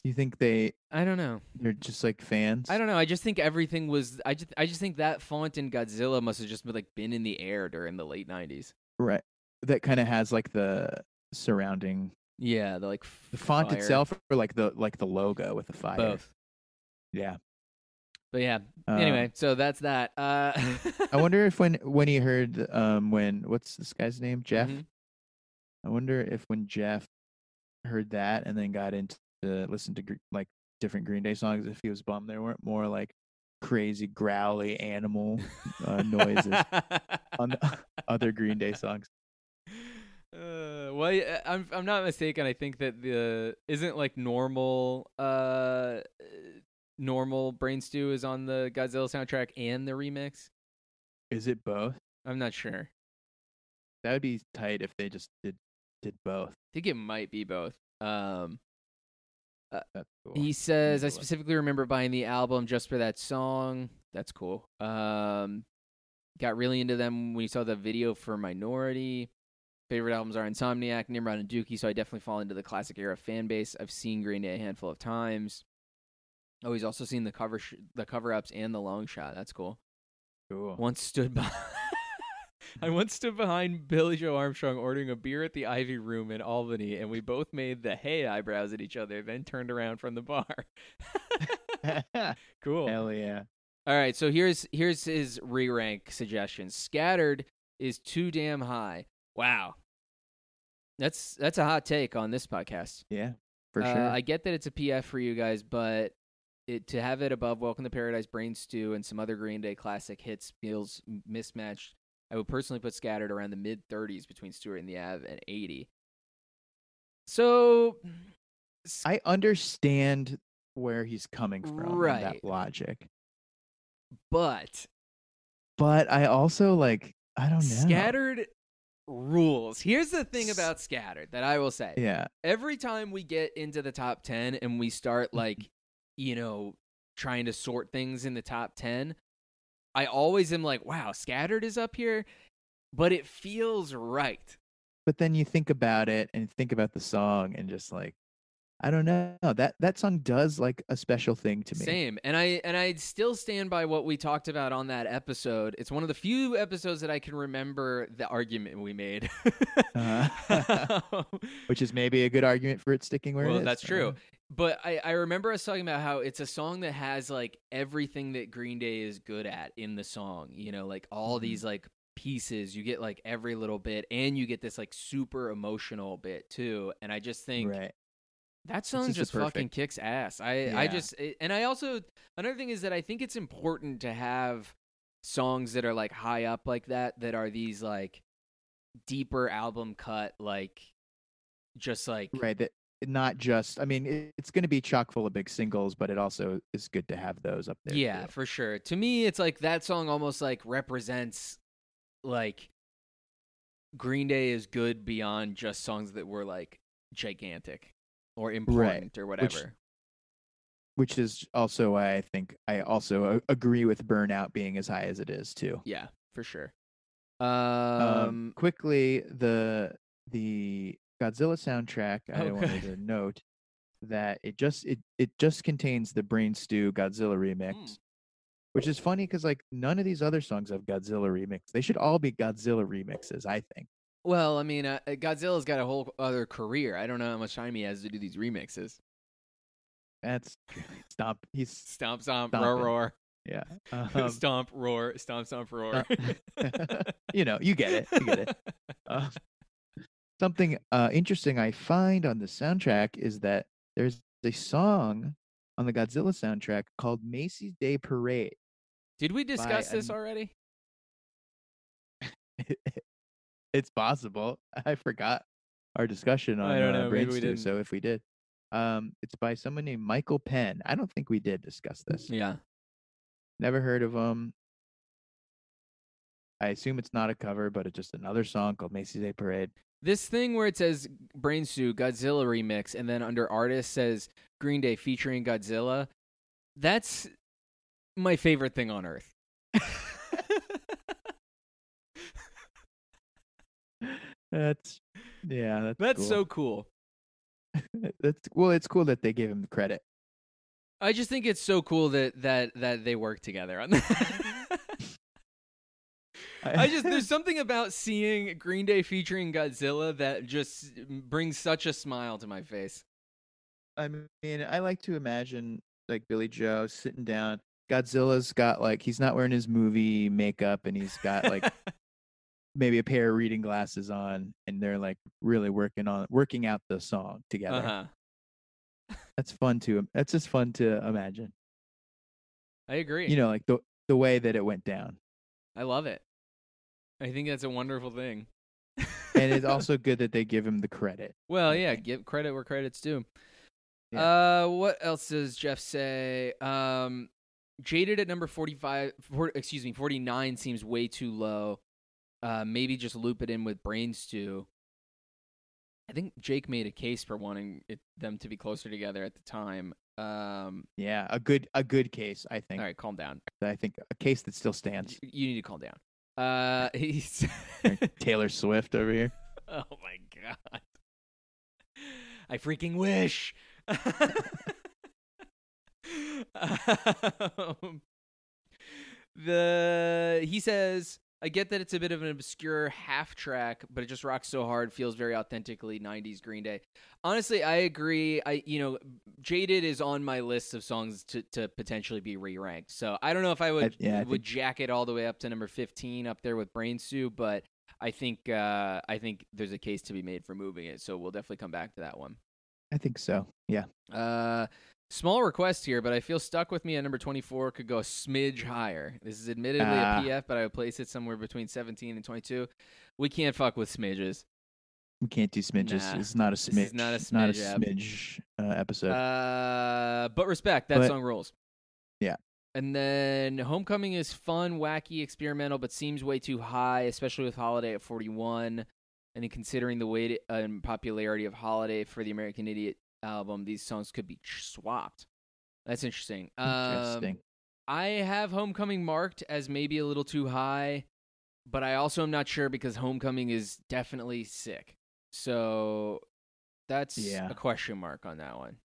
You think they I don't know. they're just like fans? I don't know. I just think everything was. I just. I just think that font in Godzilla must have just been like been in the air during the late '90s. Right. That kind of has like the surrounding Yeah, the like the font fire, itself, or like the like the logo with the fire. both. Yeah. But yeah. Um, anyway, so that's that. Uh, I wonder if when when he heard um when what's this guy's name Jeff. Mhm. I wonder if when Jeff heard that and then got into listen to like different Green Day songs, if he was bummed there weren't more like crazy growly animal uh, noises on the other Green Day songs. Uh, well, I'm I'm not mistaken. I think that the isn't like normal uh normal brain stew is on the Godzilla soundtrack and the remix. Is it both? I'm not sure. That would be tight if they just did did both. I think it might be both. Um, cool. He says, to I specifically remember buying the album just for that song. That's cool. Um, got really into them when you saw the video for Minority. Favorite albums are Insomniac, Nimrod, and Dookie, so I definitely fall into the classic era fan base. I've seen Green Day a handful of times. Oh, he's also seen the cover sh- the cover ups and the long shot. That's cool. cool. Once stood by. I once stood behind Billie Joe Armstrong ordering a beer at the Ivy Room in Albany, and we both made the hey eyebrows at each other, then turned around from the bar. cool. Hell yeah. All right, so here's here's his re-rank suggestions. Scattered is too damn high. Wow. That's that's a hot take on this podcast. Yeah, for Uh, sure. I get that it's a PF for you guys, but it to have it above Welcome to Paradise, Brain Stew, and some other Green Day classic hits feels mismatched. I would personally put Scattered around the mid 30s between Stuart and the Ave. at 80. So, I understand where he's coming from Right. that logic. but But I also like I don't know. Scattered rules. Here's the thing about Scattered that I will say. Yeah. every time we get into the top 10 and we start like you know trying to sort things in the top 10 i always am like wow scattered is up here but it feels right. But then you think about it and think about the song and just like I don't know. That that song does like a special thing to me. same and i and i still stand by what we talked about on that episode it's one of the few episodes that i can remember the argument we made Uh-huh. Which is maybe a good argument for it sticking where it well, is. that's true. Uh, But I, I remember us talking about how it's a song that has like everything that Green Day is good at in the song. You know, like all Mhm. these like pieces. You get like every little bit, and you get this like super emotional bit too. And I just think right. That song just just, fucking kicks ass. I I just and I also another thing is that I think it's important to have songs that are like high up like that that are these like deeper album cut like just like Right. That not just I mean, it, it's gonna be chock full of big singles, but it also is good to have those up there. Yeah, too. for sure. To me, it's like that song almost like represents like Green Day is good beyond just songs that were like gigantic or important or whatever. Which is also why I think I also agree with Burnout being as high as it is too. yeah, for sure. Um, Um, quickly, the the Godzilla soundtrack. I wanted to note that it just it it just contains the Brain Stew Godzilla remix, Mm. which is funny because like none of these other songs have Godzilla remix. They should all be Godzilla remixes. I think. Well, I mean, uh, Godzilla's got a whole other career. I don't know how much time he has to do these remixes. That's stop. He's Stomp, stomp, Stomp roar, roar. yeah. Um, stomp, roar, stomp, stomp, roar. you know, you get it. You get it. Uh, something uh, interesting I find on the soundtrack is that there's a song on the Godzilla soundtrack called Macy's Day Parade. Did we discuss this an- already? It's possible. I forgot our discussion on I don't uh, know, brain maybe we stew, didn't. So if we did, um, it's by someone named Michael Penn. I don't think we did discuss this. Yeah. Never heard of him. I assume it's not a cover, but it's just another song called Macy's Day Parade. This thing where it says Brain Stew Godzilla remix and then under artist says Green Day featuring Godzilla, that's my favorite thing on earth. That's yeah, that's That's cool. so cool. that's well, it's cool that they gave him the credit. I just think it's so cool that that that they work together on that. I just there's something about seeing Green Day featuring Godzilla that just brings such a smile to my face. I mean, I like to imagine like Billie Joe sitting down. Godzilla's got like he's not wearing his movie makeup, and he's got like maybe a pair of reading glasses on, and they're like really working on working out the song together. uh-huh. That's fun to that's just fun to imagine. I agree. You know, like the the way that it went down, I love it. I think that's a wonderful thing. and it's also good that they give him the credit. Well, yeah, give credit where credit's due. Yeah. Uh, what else does Jeff say? Um, jaded at number forty-five. For, excuse me, forty-nine seems way too low. Uh, maybe just loop it in with brain stew. I think Jake made a case for wanting it, them to be closer together at the time. Um, Yeah, a good a good case, I think. all right, calm down. I think a case that still stands. You need to calm down. Uh, he's Taylor Swift over here. Oh my god. I freaking wish. um, the he says I get that it's a bit of an obscure half track, but it just rocks so hard, feels very authentically 90s Green Day. Honestly, I agree. I you know, Jaded is on my list of songs to, to potentially be re-ranked. So I don't know if I would I- yeah, I would jack it all the way up to number 15 up there with Brain Stew, but I think uh, I think there's a case to be made for moving it. So we'll definitely come back to that one. I think so. Yeah. Uh, small request here, but I feel stuck with me at number 24. Could go a smidge higher. This is admittedly Ah. a PF, but I would place it somewhere between 17 and 22. We can't fuck with smidges. We can't do smidges. Nah, It's not a smidge. not a It's not a smidge uh, episode. Uh, but respect that But- song rules. Yeah. And then Homecoming is fun, wacky, experimental, but seems way too high, especially with Holiday at 41. And considering the weight and popularity of Holiday for the American Idiot album, these songs could be swapped. That's interesting. Um, Interesting. I have Homecoming marked as maybe a little too high, but I also am not sure because Homecoming is definitely sick. So that's Yeah. a question mark on that one.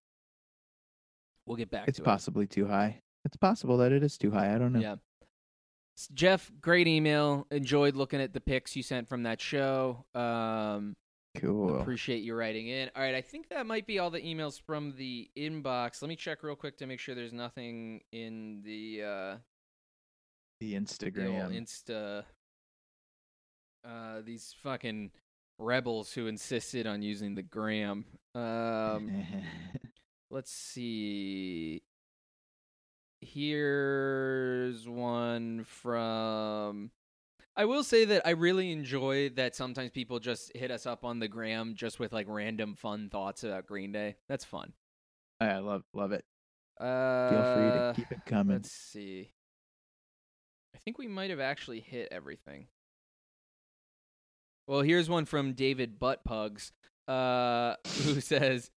We'll get back it's possibly too high. It's possible that it is too high. I don't know. Yeah. Jeff, great email. Enjoyed looking at the pics you sent from that show. Um, Cool. Appreciate you writing in. All right, I think that might be all the emails from the inbox. Let me check real quick to make sure there's nothing in the uh, the the Instagram. Insta. Uh, these fucking rebels who insisted on using the gram. Um, let's see. Here's one from. I will say that I really enjoy that sometimes people just hit us up on the gram just with like random fun thoughts about Green Day. That's fun. I love love it. Uh, Feel free to keep it coming. Let's see. I think we might have actually hit everything. Well, here's one from David Buttpugs, uh, who says,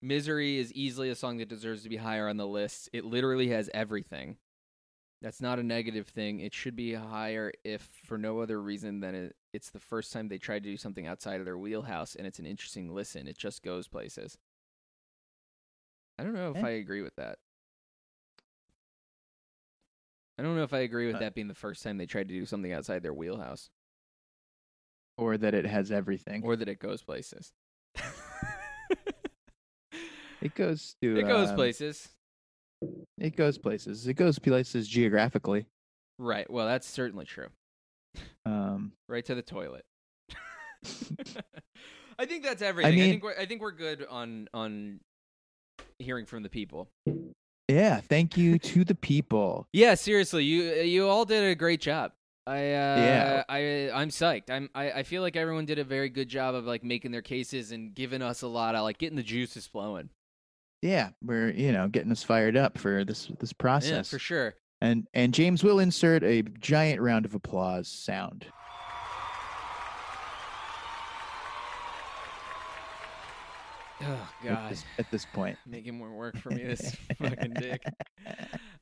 "Misery is easily a song that deserves to be higher on the list. It literally has everything. That's not a negative thing. It should be higher if for no other reason than it, it's the first time they tried to do something outside of their wheelhouse, and it's an interesting listen. It just goes places." I don't know if Eh. I agree with that. I don't know if I agree with Uh, that being the first time they tried to do something outside their wheelhouse or that it has everything. or that it goes places. it goes to it goes um, places. It goes places. It goes places geographically. Right. Well, that's certainly true. Um, Right to the toilet. I think that's everything. I, mean- think we're I think we're good on on hearing from the people. yeah. Thank you to the people. Yeah, seriously, you you all did a great job. I uh, Yeah. I I'm psyched. I'm I, I feel like everyone did a very good job of like making their cases and giving us a lot of like getting the juices flowing. Yeah, we're you know getting us fired up for this this process. Yeah, for sure. And and James will insert a giant round of applause sound. Oh at god. this, at this point. Making more work for me this fucking dick.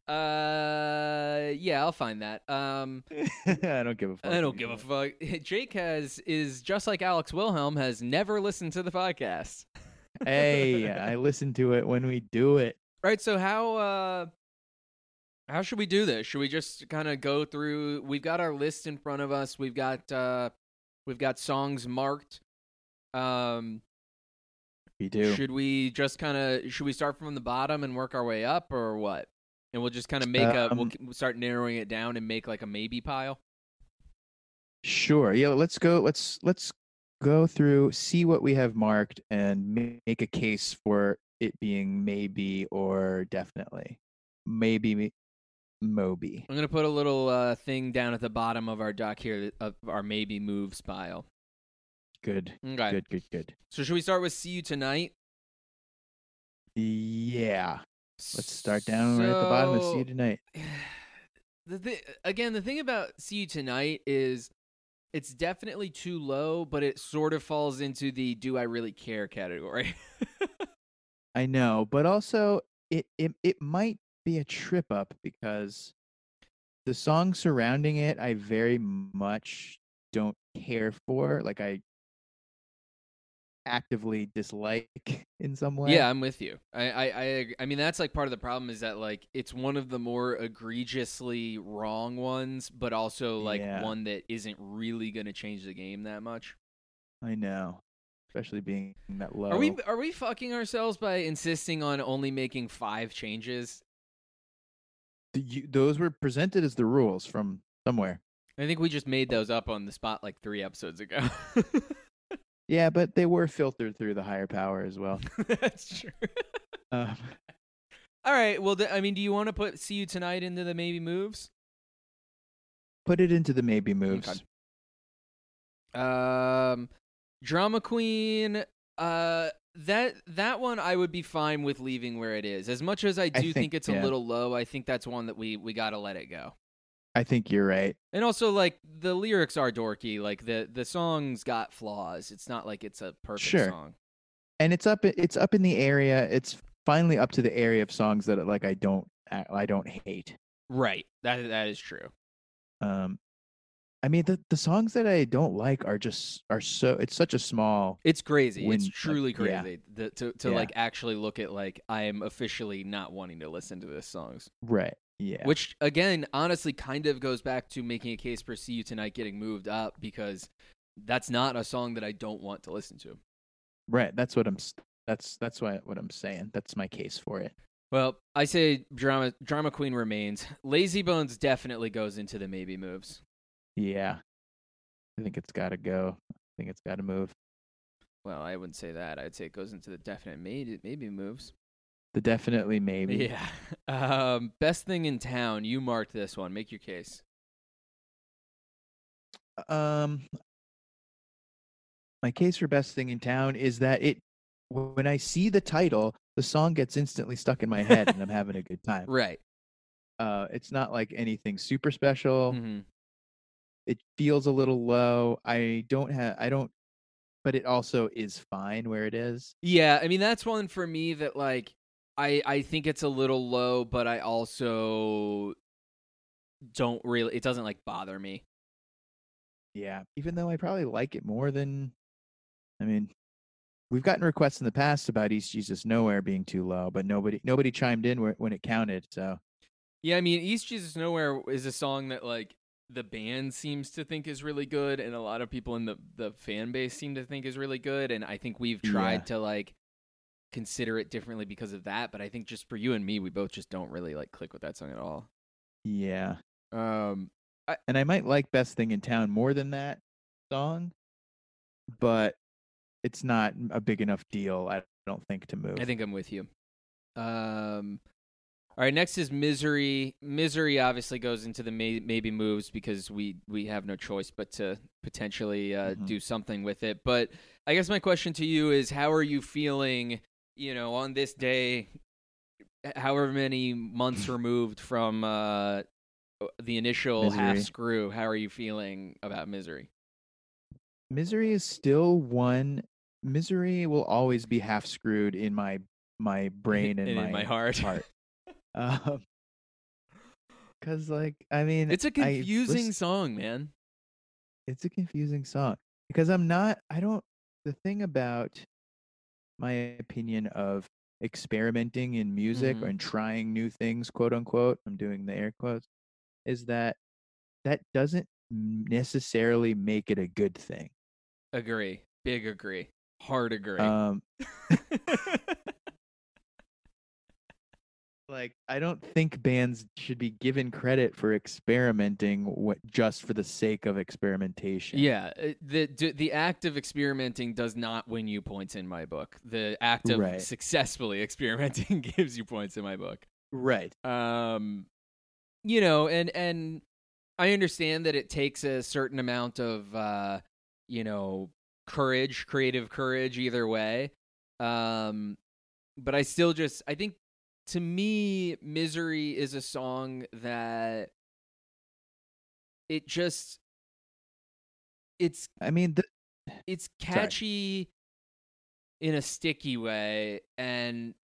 Uh yeah, I'll find that. Um I don't give a fuck. I don't give a fuck. Jake has is just like Alex Wilhelm has never listened to the podcast. Hey, I listen to it when we do it. Right, so how uh how should we do this? Should we just kind of go through we've got our list in front of us. We've got uh we've got songs marked. Um We do. should we just kind of should we start from the bottom and work our way up or what? And we'll just kind of make a Um, we'll start narrowing it down and make like a maybe pile. Sure. Yeah, let's go. Let's let's go through, see what we have marked, and make a case for it being maybe or definitely. Maybe, Moby. I'm going to put a little uh thing down at the bottom of our doc here of our maybe moves pile. Good. Okay. Good. Good. Good. So should we start with see you tonight? Yeah. Let's start down right at the bottom and see you tonight. the thi- again, the thing about "See You Tonight" is it's definitely too low, but it sort of falls into the "Do I really care?" category. I know, but also it it it might be a trip up because the song surrounding it I very much don't care for. Like I actively dislike in some way. yeah, I'm with you. I, I, I, I mean, that's like part of the problem is that like it's one of the more egregiously wrong ones, but also like Yeah. one that isn't really going to change the game that much. I know. Especially being that low. Are we, are we fucking ourselves by insisting on only making five changes? Th- you- those were presented as the rules from somewhere. I think we just made those up on the spot like three episodes ago. Yeah, but they were filtered through the higher power as well. That's true. Um, All right. Well, th- I mean, do you want to put "See You Tonight" into the maybe moves? put it into the maybe moves. Um, Drama Queen. Uh, that that one I would be fine with leaving where it is. As much as I do think, think- it's a little low, I think that's one that we we gotta let it go. I think you're right. And also, like the lyrics are dorky. Like the the song's got flaws. It's not like it's a perfect Sure. song. and it's up it's up in the area it's finally up to the area of songs that like i don't i don't hate Right. That that is true. um i mean the the songs that i don't like are just are so it's such a small It's crazy. It's like, truly yeah. crazy the, to to Yeah. like actually look at like I am officially not wanting to listen to this songs. right yeah Which again, honestly, kind of goes back to making a case for "See You Tonight" getting moved up because that's not a song that I don't want to listen to. right that's what i'm that's that's why what i'm saying that's my case for it Well, I say drama drama queen remains. Lazy Bones definitely goes into the maybe moves. yeah i think it's got to go i think it's got to move Well, I wouldn't say that. I'd say it goes into the definite maybe maybe moves. The definitely maybe Yeah. Um, best thing in town. You marked this one. Make your case. um my case for best thing in town is that it when i see the title the song gets instantly stuck in my head and i'm having a good time Right. uh it's not like anything super special hmm it feels a little low i don't have i don't but it also is fine where it is Yeah, I mean that's one for me that like I I think it's a little low, but I also don't really it doesn't like bother me. yeah even though i probably like it more than i mean we've gotten requests in the past about east jesus nowhere being too low but nobody nobody chimed in when it counted so Yeah, I mean East Jesus Nowhere is a song that like the band seems to think is really good and a lot of people in the the fan base seem to think is really good and I think we've tried Yeah. to like consider it differently because of that, but I think just for you and me we both just don't really like click with that song at all. yeah Um and i might like best thing in town more than that song but it's not a big enough deal i don't think to move I think I'm with you. Um, All right, next is misery. Misery obviously goes into the may- maybe moves because we we have no choice but to potentially uh, Mhm. do something with it. But I guess my question to you is, how are you feeling? You know, on this day, however many months removed from uh, the initial half Misery. screw, how are you feeling about misery? Misery is still one. Misery will always be half screwed in my my brain and, And in my heart. heart. um, cause like I mean, It's a confusing listen- song, man. it's a confusing song because I'm not. I don't. The thing about my opinion of experimenting in music Mhm. and trying new things, quote unquote, I'm doing the air quotes, is that that doesn't necessarily make it a good thing. Agree. Big agree. Hard agree. Um, like I don't think bands should be given credit for experimenting what just for the sake of experimentation. Yeah, uh, the the act of experimenting does not win you points in my book. The act of Right. successfully experimenting gives you points in my book. Right. Um, you know, and and I understand that it takes a certain amount of uh, you know, courage, creative courage either way. Um, but I still just I think to me Misery is a song that it just it's I mean, the, it's catchy in a sticky way and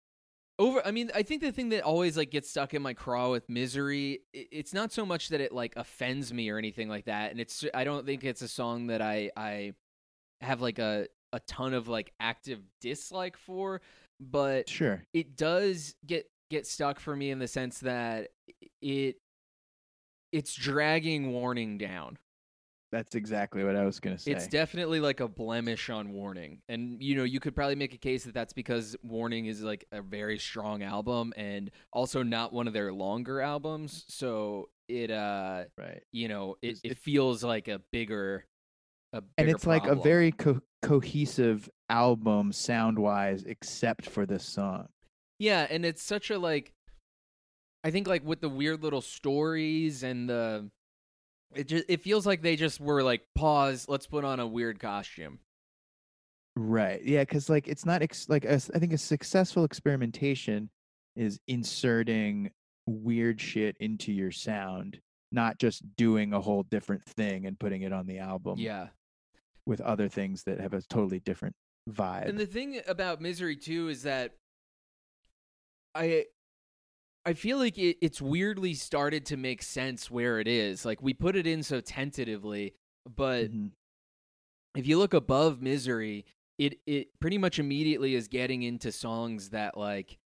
over i mean i think the thing that always like gets stuck in my craw with misery it's not so much that it like offends me or anything like that and it's i don't think it's a song that i i have like a a ton of like active dislike for but sure. it does get get stuck for me in the sense that it it's dragging warning down That's exactly what I was gonna say. it's definitely like a blemish on Warning. And, you know, you could probably make a case that that's because Warning is like a very strong album and also not one of their longer albums. So it, uh, right. you know, it, it feels like a bigger, a bigger And it's like a very co- cohesive album sound wise, except for this song. Yeah. And it's such a like, I think like with the weird little stories and the, it just, it feels like they just were like, pause, let's put on a weird costume. Right. Yeah, because like it's not ex- like a I think a successful experimentation is inserting weird shit into your sound, not just doing a whole different thing and putting it on the album Yeah. with other things that have a totally different vibe. And the thing about misery too is that I I feel like it, it's weirdly started to make sense where it is. Like we put it in so tentatively, but Mhm. if you look above misery, it it pretty much immediately is getting into songs that like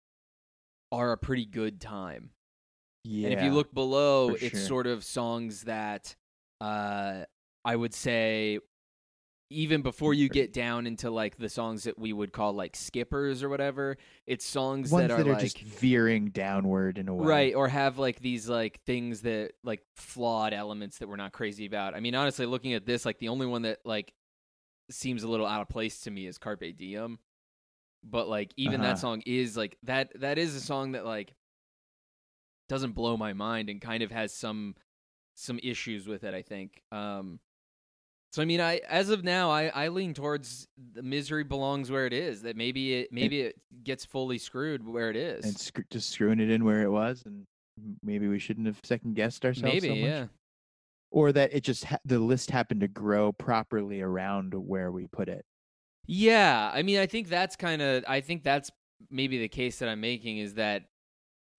are a pretty good time. yeah. And if you look below, it's sure. sort of songs that uh, I would say even before you get down into like the songs that we would call like skippers or whatever, it's songs ones that are like just veering downward in a way. right or have like these like things that like flawed elements that we're not crazy about. I mean, honestly, looking at this, like the only one that like seems a little out of place to me is Carpe Diem. But like even Uh-huh. that song is like that that is a song that like doesn't blow my mind and kind of has some some issues with it, I think. Um so I mean I as of now I I lean towards the misery belongs where it is. That maybe it maybe it gets fully screwed where it is. And sc- just screwing it in where it was, and maybe we shouldn't have second guessed ourselves. maybe, so much. yeah. Or that it just ha- the list happened to grow properly around where we put it. Yeah, I mean, I think that's kind of. I think that's maybe the case that I'm making is that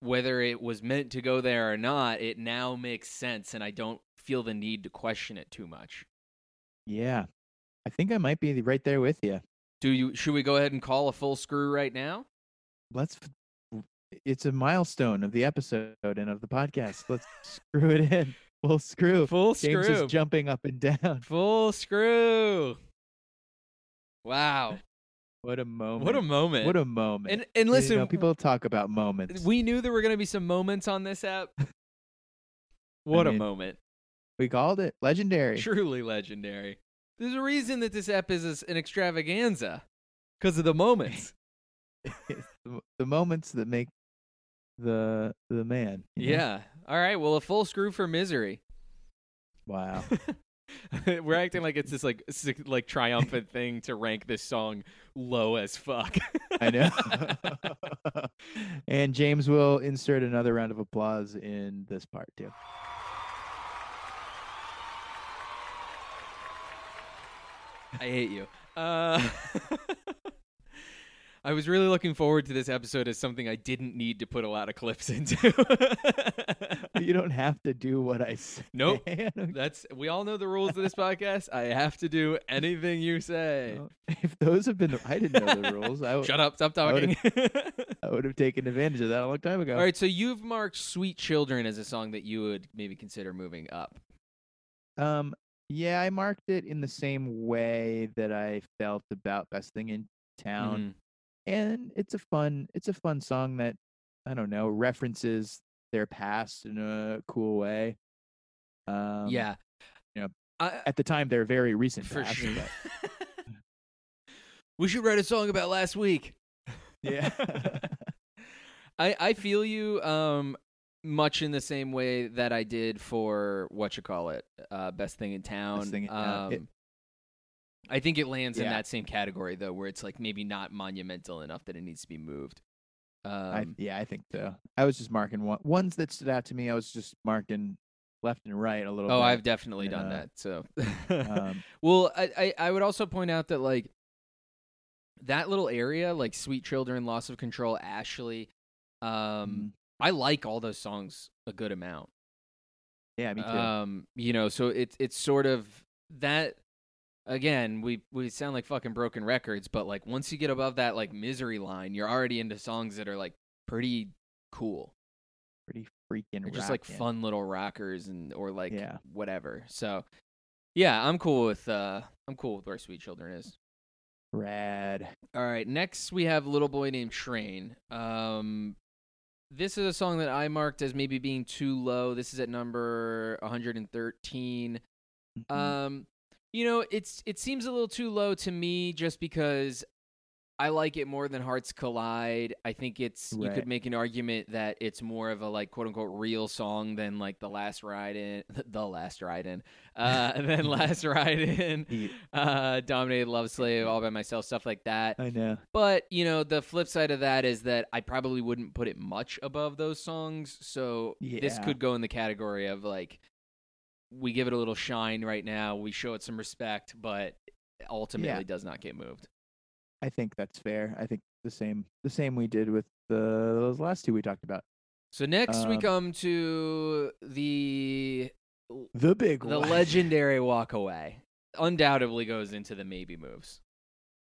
whether it was meant to go there or not, it now makes sense, and I don't feel the need to question it too much. Yeah, I think I might be right there with you. Do you? Should we go ahead and call a full screw right now? Let's. It's a milestone of the episode and of the podcast. Let's screw it in. Full screw. Full James screw. is jumping up and down. Full screw. Wow, What a moment! what a moment! What a moment! and and You listen, know, people talk about moments. we knew there were going to be some moments on this app. What a mean, moment! We called it legendary. Truly legendary. There's a reason that this app is an extravaganza because of the moments. The, moments that make the the man. you know? Yeah. All right. Well, a full screw for misery. Wow. We're acting like it's this like like triumphant thing to rank this song low as fuck. I know. and James will insert another round of applause in this part too. I hate you. Uh, I was really looking forward to this episode as something I didn't need to put a lot of clips into. you don't have to do what I say. Nope. That's we all know the rules of this podcast. I have to do anything you say. Well, if those have been, the, I didn't know the rules. I, w- Shut up! Stop talking. I would have taken advantage of that a long time ago. all right, so you've marked "Sweet Children" as a song that you would maybe consider moving up. Um, yeah, I marked it in the same way that I felt about Best Thing in Town, Mhm. and it's a fun, it's a fun song that I don't know references their past in a cool way. Um, yeah, you know, I, at the time they're very recent for past, sure. we should write a song about last week. yeah. I I feel you um much in the same way that I did for what you call it, uh, best thing in town. Thing in Town. It- Um, I think it lands in that same category though, where it's like maybe not monumental enough that it needs to be moved. I, Um, yeah, I think so. I was just marking one ones that stood out to me. I was just marking left and right a little. oh, bit. I've definitely done Yeah. that. So, Um, well, I, I I would also point out that like that little area, like Sweet Children, Loss of Control, Ashley, um, mhm. I like all those songs a good amount. yeah, me too. Um, you know, so it's it's sort of that. Again, we we sound like fucking broken records, but like once you get above that like misery line, you're already into songs that are like pretty cool. Pretty freaking. They're just like fun little rockers and or like Yeah. whatever. So yeah, I'm cool with uh I'm cool with where Sweet Children is. Rad. All right, next we have Little Boy Named Train. Um this is a song that I marked as maybe being too low. This is at number 113. Mhm. Um, you know, it's it seems a little too low to me just because I like it more than Hearts Collide. I think it's you could make an argument that it's more of a like quote unquote real song than like the last ride in the last ride in. Uh than last ride in. Uh Dominated Love Slave, all by myself, stuff like that. I know. But, you know, the flip side of that is that I probably wouldn't put it much above those songs. So this could go in the category of like we give it a little shine right now, we show it some respect, but ultimately Yeah. does not get moved. I think that's fair. I think the same the same we did with the those last two we talked about. So next we Um, come to the The big the one. legendary walk away. Undoubtedly goes into the maybe moves.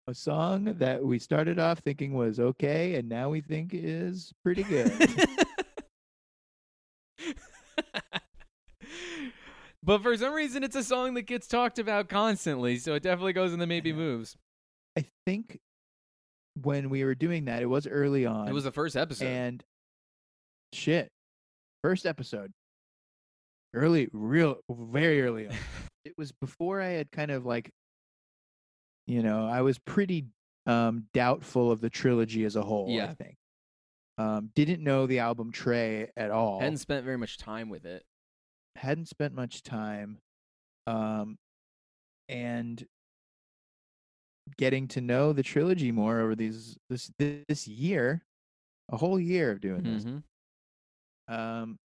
a song that we started off thinking was okay and now we think is pretty good. but for some reason it's a song that gets talked about constantly, so it definitely goes in the maybe moves. I think when we were doing that, it was early on. It was the first episode. and shit, first episode, early, real, very early on. it was before I had kind of like, you know, I was pretty um doubtful of the trilogy as a whole. yeah. I think. Um, didn't know the album Tré at all. Hadn't spent very much time with it. hadn't spent much time um and getting to know the trilogy more over these this this year a whole year of doing this Mhm. um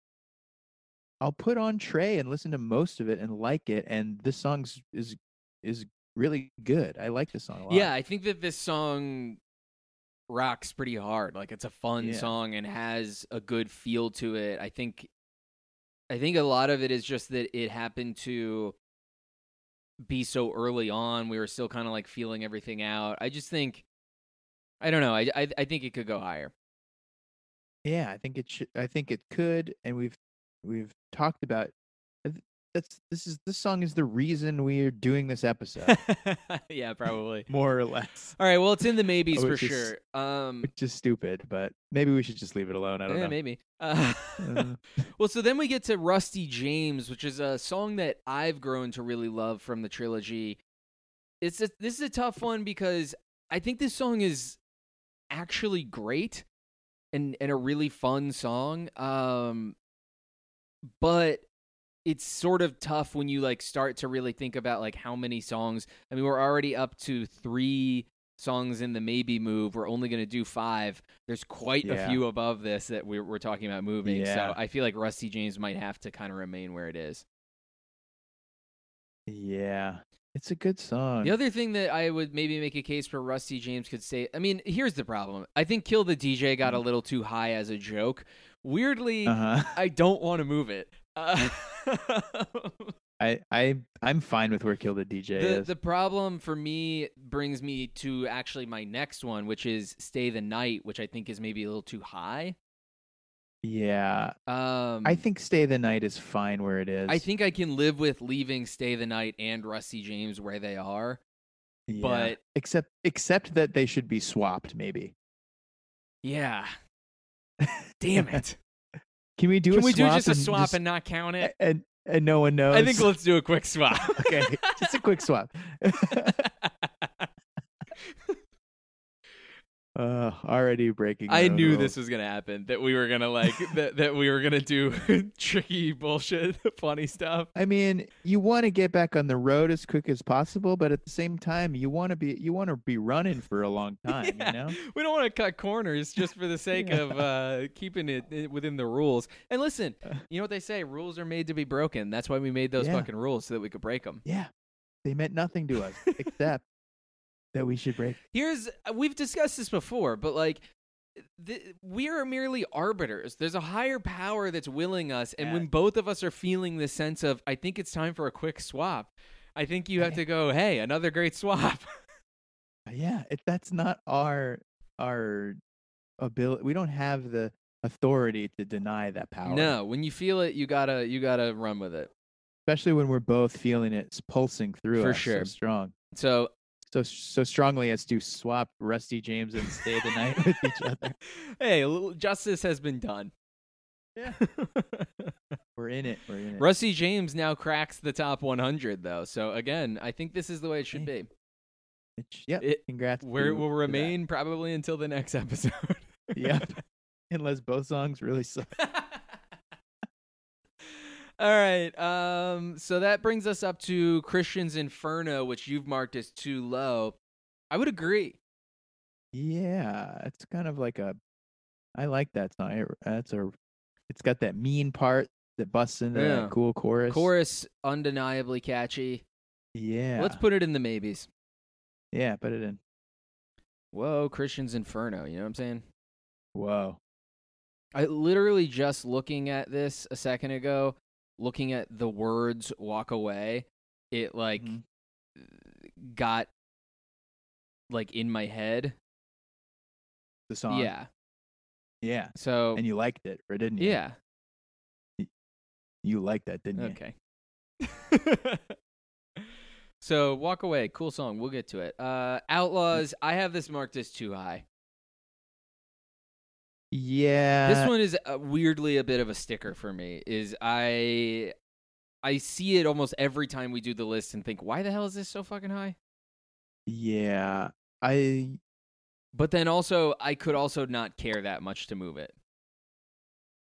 i'll put on Tré and listen to most of it and like it and this song's is is really good i like this song a lot Yeah, I think that this song rocks pretty hard. Like it's a fun Yeah. song and has a good feel to it. I think I think a lot of it is just that it happened to be so early on. We were still kind of like feeling everything out. I just think I don't know. I I, I think it could go higher. yeah i think it should i think it could and we've we've talked about th- that's this is this song is the reason we're doing this episode yeah, probably. more or less All right, well, it's in the maybes for Which is- sure. Um which is stupid, but maybe we should just leave it alone. I don't yeah, know. maybe. Uh, well, so then we get to Rusty James, which is a song that I've grown to really love from the trilogy. It's a, this is a tough one because I think this song is actually great, and and a really fun song. Um, but it's sort of tough when you like start to really think about like how many songs. I mean, we're already up to three songs in the maybe move. We're only going to do five. There's quite a few above this that we're, we're talking about moving. Yeah. So I feel like Rusty James might have to kind of remain where it is. Yeah, it's a good song. The other thing that I would maybe make a case for Rusty James could say, I mean, here's the problem. I think Kill the DJ got a little too high as a joke. Weirdly, Mm-hmm. Uh huh. I don't want to move it. Uh, I I I'm fine with where Kill the DJ the is. the problem for me brings me to actually my next one, which is Stay the Night, which I think is maybe a little too high. yeah, Um, I think Stay the Night is fine where it is. I think I can live with leaving Stay the Night and Rusty James where they are. Yeah. but- except except that they should be swapped. Maybe. Yeah. Damn it. Can we do Can we do just a and swap just- and not count it? and and no one knows? I think let's do a quick swap. okay, just a quick swap. uh, already breaking. I knew rules. this was gonna happen. That we were gonna like that. That we were gonna do tricky bullshit, funny stuff. I mean, you want to get back on the road as quick as possible, but at the same time, you want to be you want to be running for a long time. Yeah. You know. We don't want to cut corners just for the sake Yeah. of uh, keeping it within the rules. And listen, you know what they say: rules are made to be broken. That's why we made those Yeah. fucking rules so that we could break them. Yeah, they meant nothing to us except that we should break. Here's uh, we've discussed this before, but like. th we are merely arbiters. There's a higher power that's willing us, and Yeah. when both of us are feeling the sense of, I think it's time for a quick swap. I think you have to go, hey, another great swap. Yeah, it, that's not our our ability. We don't have the authority to deny that power. no, when you feel it, you gotta you gotta run with it. especially when we're both feeling it s- pulsing through For us sure. so strong, So so so strongly as to swap Rusty James and stay the night with each other. hey, a little justice has been done. Yeah. We're in it. We're in it. Rusty James now cracks the top 100 though. So again, I think this is the way it should be. It's- yep. It- Congrats. Where it will to that. remain probably until the next episode. Yep. Unless both songs really suck. All right. Um so that brings us up to Christian's Inferno, which you've marked as too low. I would agree. Yeah, it's kind of like a. I like that song. It- That's a. It's got that mean part that busts into Yeah. that cool chorus. Chorus undeniably catchy. Yeah. Let's put it in the maybes. Yeah, put it in. Whoa, Christian's Inferno, you know what I'm saying? Whoa. I literally just looking at this a second ago, looking at the words walk away, it like Mhm. got like in my head. The song. Yeah. Yeah. So And you liked it, or didn't you? yeah. You liked that, didn't you? Okay. so walk away, cool song. We'll get to it. Uh Outlaws, I have this marked as too high. Yeah. this one is uh, weirdly a bit of a sticker for me. Is I I see it almost every time we do the list and think, why the hell is this so fucking high? Yeah. I. But then also, I could also not care that much to move it.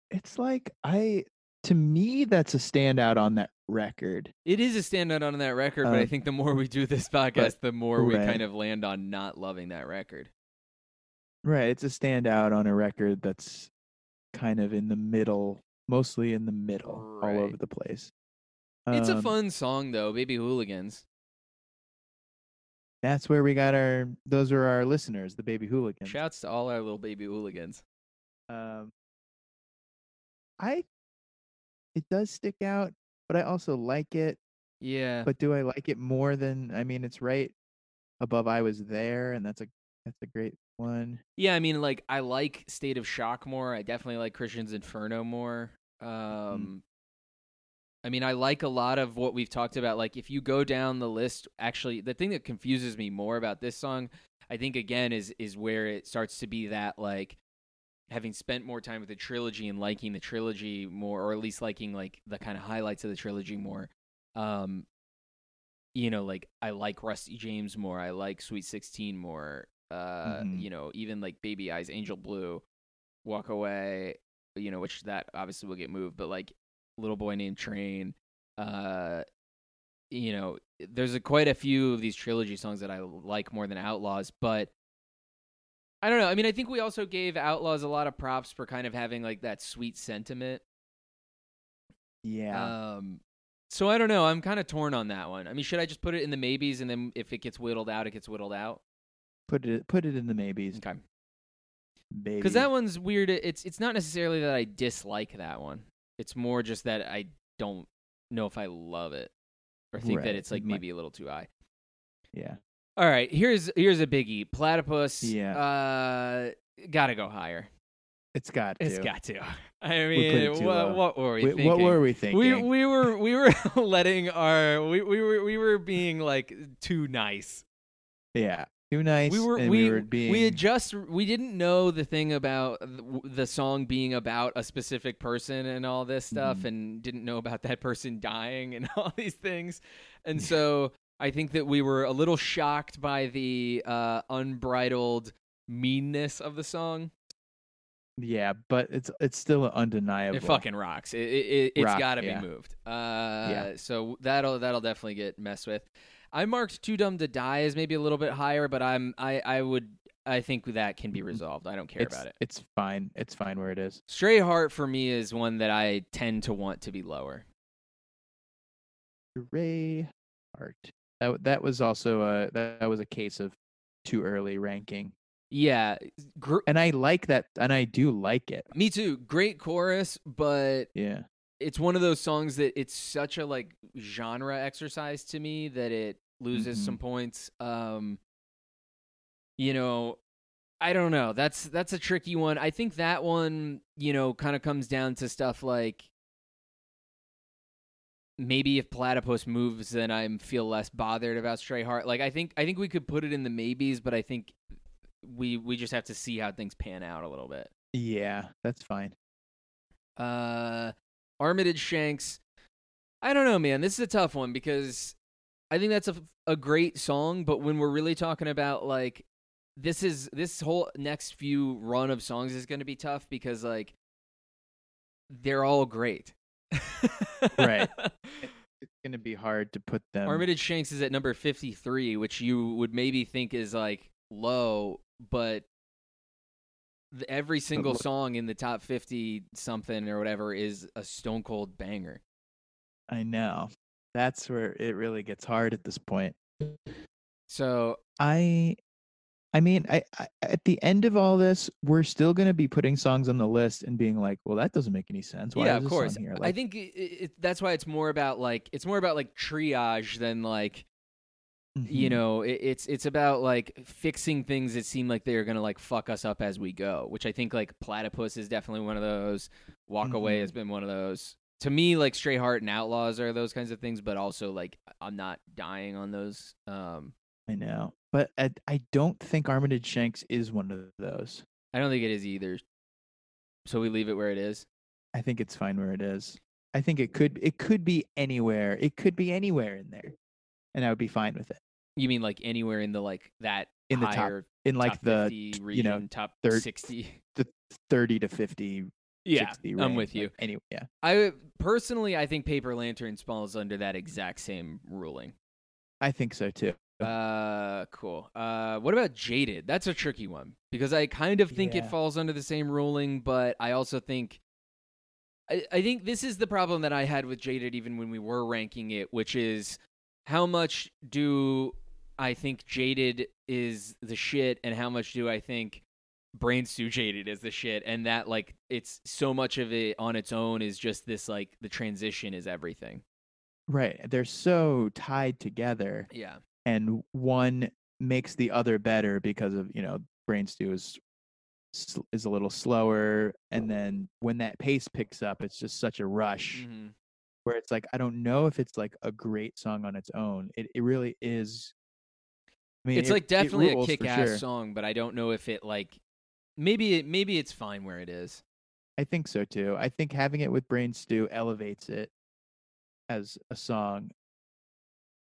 It's like I. To me, that's a standout on that record. It is a standout on that record, but I Um, think the more we do this podcast, the more we right. kind of land on not loving that record. Right. It's a standout on a record that's kind of in the middle, mostly in the middle, all over the place. it's a Um, fun song, though. Baby Hooligans. That's where we got our. Those are our listeners, the baby hooligans. Shouts to all our little baby hooligans. Um, I. It does stick out, but I also like it. Yeah. But do I like it more than? I mean, it's right above. I was there, and that's a that's a great one. Yeah, I mean, like, I like State of Shock more. I definitely like Christian's Inferno more. Um, I mean, I like a lot of what we've talked about. Like, if you go down the list, actually, the thing that confuses me more about this song, I think, again, is is where it starts to be that like having spent more time with the trilogy and liking the trilogy more, or at least liking like the kind of highlights of the trilogy more. Um, you know, like I like Rusty James more. I like Sweet Sixteen more. Uh, Mhm. you know, even like Baby Eyes, Angel Blue. Walk Away, you know, which that obviously will get moved, but like Little Boy Named Train, uh, you know, there's a, quite a few of these trilogy songs that I like more than Outlaws, but I don't know. I mean, I think we also gave Outlaws a lot of props for kind of having like that sweet sentiment. Yeah. Um, so I don't know. I'm kind of torn on that one. I mean, should I just put it in the maybes and then if it gets whittled out, it gets whittled out? Put it put it in the maybes. Okay. Because that one's weird. It's it's not necessarily that I dislike that one. It's more just that I don't know if I love it or think Right, that it's like maybe a little too high. Yeah. All right, here's here's a biggie. Platypus. Yeah. Uh, gotta go higher. It's got to. It's got to. I We mean, what, what were we Wait, thinking? what were we thinking? we we were we were letting our we, we were we were being like too nice. yeah. Too nice. we were and we we were being we had just we didn't know the thing about the, song being about a specific person and all this stuff Mhm. and didn't know about that person dying and all these things and so i think that we were a little shocked by the uh unbridled meanness of the song Yeah, but it's it's still undeniable. it fucking rocks it, it, it, it's Rock, got to yeah. be moved uh yeah. so that'll that'll definitely get messed with i marked too dumb to die as maybe a little bit higher but i'm i i would i think that can be mm-hmm. resolved i don't care it's, about it It's fine. It's fine where it is. Stray Heart for me is one that I tend to want to be lower. Ray Heart. That that was also a that, that was a case of too early ranking. Yeah, gr- And I like that and I do like it. me too. Great chorus, but Yeah. it's one of those songs that it's such a like genre exercise to me that it loses Mhm. some points. Um you know, I don't know. That's that's a tricky one. I think that one, you know, kind of comes down to stuff like maybe if platypus moves then i feel less bothered about stray heart like i think i think we could put it in the maybes but i think we we just have to see how things pan out a little bit Yeah, that's fine. uh armitage shanks i don't know man this is a tough one because i think that's a, a great song but when we're really talking about like this is this whole next few run of songs is going to be tough because like they're all great Right. It's gonna be hard to put them Armitage Shanks is at number 53, which you would maybe think is like low, but every single song in the top 50 something or whatever is a stone cold banger. I know. That's where it really gets hard at this point. So, I I mean, I, I at the end of all this, we're still going to be putting songs on the list and being like, "Well, that doesn't make any sense." Why yeah, is of course. here? I think it, it, that's why it's more about like it's more about like triage than like you mhm, know it, it's it's about like fixing things that seem like they're gonna like fuck us up as we go which i think like platypus is definitely one of those walk away Mhm. has been one of those to me like stray heart and outlaws are those kinds of things but also like i'm not dying on those um I know, but I, I don't think Armitage Shanks is one of those. i don't think it is either so we leave it where it is I think it's fine where it is. I think it could it could be anywhere. It could be anywhere in there, and I would be fine with it. you mean like anywhere in the like that In the top, in like the region you know top third- 60 the thirty to 50, yeah 60 i'm range, with you anyway, yeah, i personally i think paper lantern falls under that exact same ruling I think so too. Uh, cool. Uh, what about Jaded? That's a tricky one because I kind of think it falls under the same ruling, but I also think. I, I think this is the problem that I had with Jaded even when we were ranking it, which is how much do I think Jaded is the shit and how much do I think Brain Stew Jaded is the shit and that like it's so much of it on its own is just this like the transition is everything. Right, they're so tied together. Yeah. and one makes the other better because of you know brain stew is is a little slower and then when that pace picks up it's just such a rush hmm where it's like i don't know if it's like a great song on its own it, it really is I mean, it's it- like it definitely a kick-ass sure. song, but I don't know if it like maybe it maybe it's fine where it is. i think so too i think having it with brain stew elevates it as a song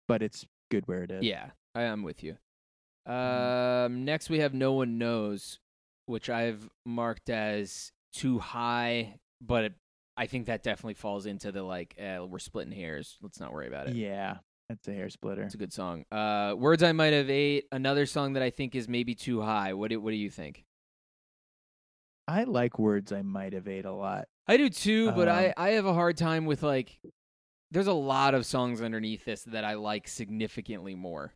but it's good where it is Yeah, I am with you. Mm-hmm. Um, next we have No One Knows. which I've marked as too high, but it, I think that definitely falls into the like uh, we're splitting hairs. Let's not worry about it. Yeah, that's a hair splitter. It's a good song. Uh, Words I Might Have Ate, another song that I think is maybe too high. What do What do you think? I like words I might have ate a lot. I do too, but I Um, I have a hard time with like. There's a lot of songs underneath this that I like significantly more.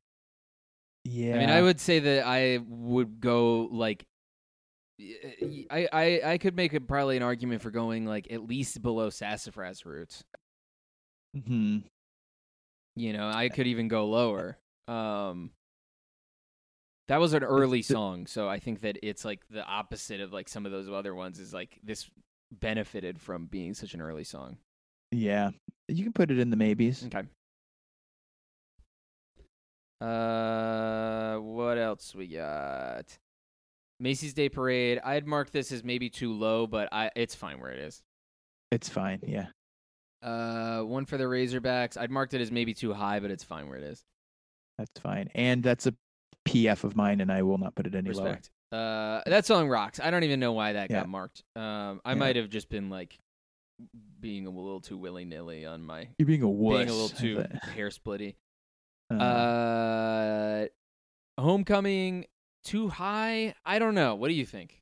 Yeah, I mean, I would say that I would go like. I I I could make a, probably an argument for going like at least below Sassafras Roots. Mhm. You know, I could even go lower. Um, that was an early song, so I think that it's like the opposite of like some of those other ones. Is like this benefited from being such an early song. Yeah, you can put it in the maybes. Okay. Uh, what else we got? Macy's Day Parade. I'd mark this as maybe too low, but I it's fine where it is. It's fine. Yeah, Uh, one for the Razorbacks. I'd marked it as maybe too high, but it's fine where it is. that's fine. And that's a PF of mine, and I will not put it any lower. Respect. Uh, that song rocks. I don't even know why that Yeah. got marked. Um, I Yeah. might have just been like being a little too willy nilly on my You're being a wuss. being a little too hair splitty. uh, Uh, Homecoming too high. I don't know. What do you think?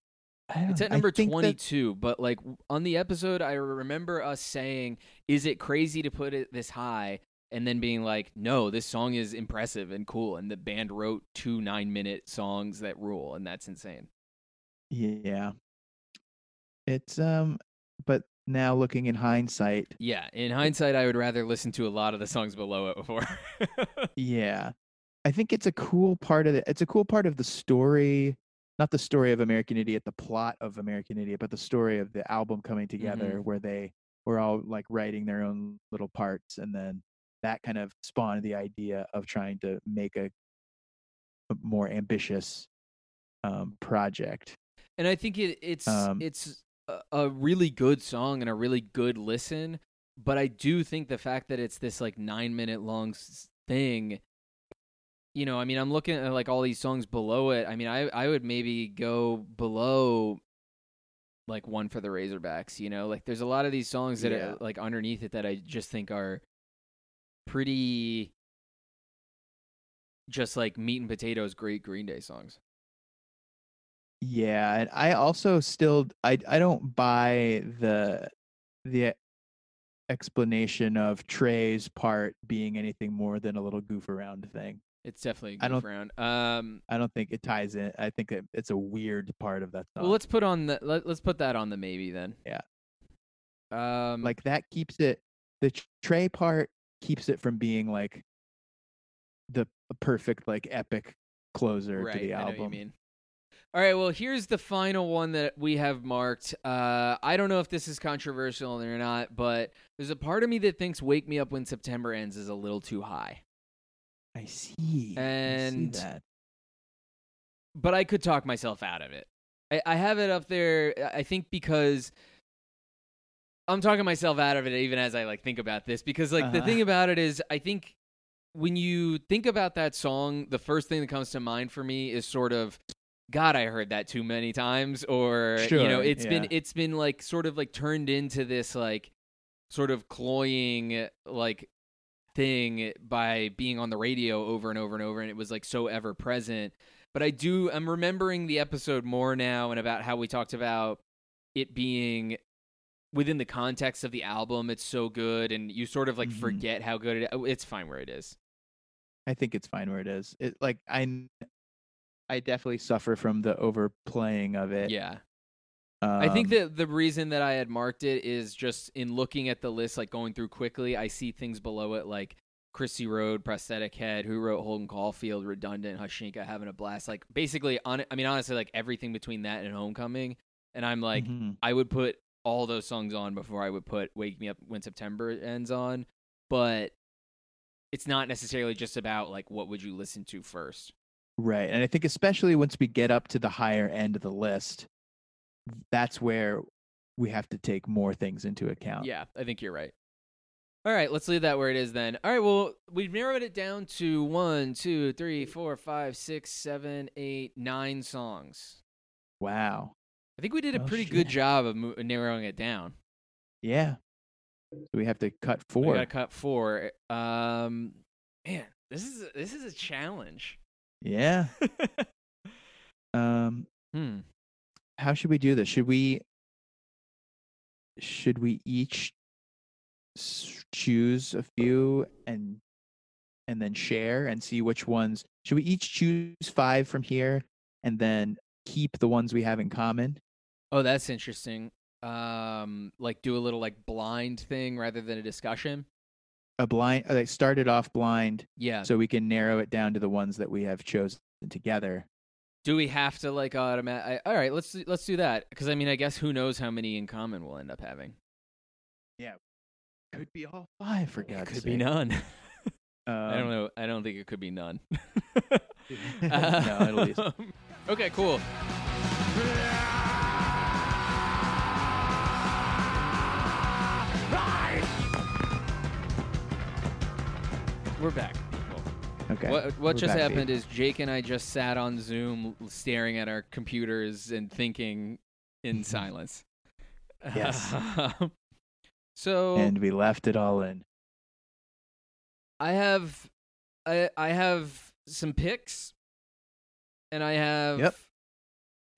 It's at number think that- 22, but like on the episode, I remember us saying, "Is it crazy to put it this high?" And then being like, "No, this song is impressive and cool." And the band wrote two nine-minute songs that rule, and that's insane. Yeah. It's um but now looking in hindsight, Yeah, in hindsight, I would rather listen to a lot of the songs below it before. yeah. I think it's a cool part of it. it's a cool part of the story, not the story of American Idiot, the plot of American Idiot, but the story of the album coming together where they were all like writing their own little parts and then that kind of spawned the idea of trying to make a, a more ambitious um project. and I think it, it's Um, it's a, a really good song and a really good listen. But I do think the fact that it's this like nine minute long thing, you know, I mean, I'm looking at like all these songs below it. I mean, I I would maybe go below like one for the Razorbacks. You know, like there's a lot of these songs that Yeah. are like underneath it that I just think are pretty. Just like meat and potatoes, great Green Day songs. Yeah, and I also still I I don't buy the the explanation of Tré's part being anything more than a little goof around thing. It's definitely a I goof don't- around. Um, I don't think it ties in. I think it, it's a weird part of that song. Well, let's put on the let, let's put that on the maybe then. Yeah. Um, like that keeps it the tr- Trey part keeps it from being like the perfect like epic closer right, to the album. what you mean. All right, well, here's the final one that we have marked. Uh, I don't know if this is controversial or not, but there's a part of me that thinks "Wake Me Up When September Ends" is a little too high. I see. And- I see that. but I could talk myself out of it. I, I have it up there. I think because I'm talking myself out of it, even as I like think about this. Because like the Uh-huh. thing about it is, I think when you think about that song, the first thing that comes to mind for me is sort of, God, I heard that too many times, or you know, Sure, it's been it's been like sort of like turned into this like sort of cloying like thing by being on the radio over and over and over and it was like so ever present but i do i'm remembering the episode more now and about how we talked about it being within the context of the album it's so good and you sort of like Mhm. forget how good it it's fine where it is I think it's fine where it is. It like I definitely suffer from the overplaying of it. yeah I think Um, that the reason that I had marked it is just in looking at the list, like going through quickly, I see things below it like Christie Road, Prosthetic Head, who wrote Holden Caulfield, Redundant, Haushinka, Having a Blast. Like basically, on I mean, honestly, like everything between that and Homecoming. And I'm like, mhm. I would put all those songs on before I would put Wake Me Up When September Ends on. But it's not necessarily just about like what would you listen to first. Right. And I think especially once we get up to the higher end of the list, that's where we have to take more things into account. Yeah, I think you're right. All right, let's leave that where it is then. All right, well, we've narrowed it down to one, two, three, four, five, six, seven, eight, nine songs. Wow. I think we did a Oh, pretty good job of mo- narrowing it down. Yeah. So we have to cut four. We four. gotta cut four. Um, man, this is a, this is a challenge. Yeah. Um. hmm. How should we do this? Should we? Should we each choose a few and and then share and see which ones? Should we each choose five from here and then keep the ones we have in common? Oh, that's interesting. Um, like do a little like blind thing rather than a discussion. A blind. uh, Like started off blind, Yeah. so we can narrow it down to the ones that we have chosen together. do we have to like automatic? All right, let's let's do that. Because I mean, I guess who knows how many in common we'll end up having? Yeah, could be all five for It God's could sake. be none. Um, I don't know. I don't think it could be none. no, at least. Um, okay, cool. We're back. Okay. What what just happened is Jake and I just sat on Zoom staring at our computers and thinking in mm-hmm. silence. Yes. so and we left it all in. I have I I have some picks and I have Yep.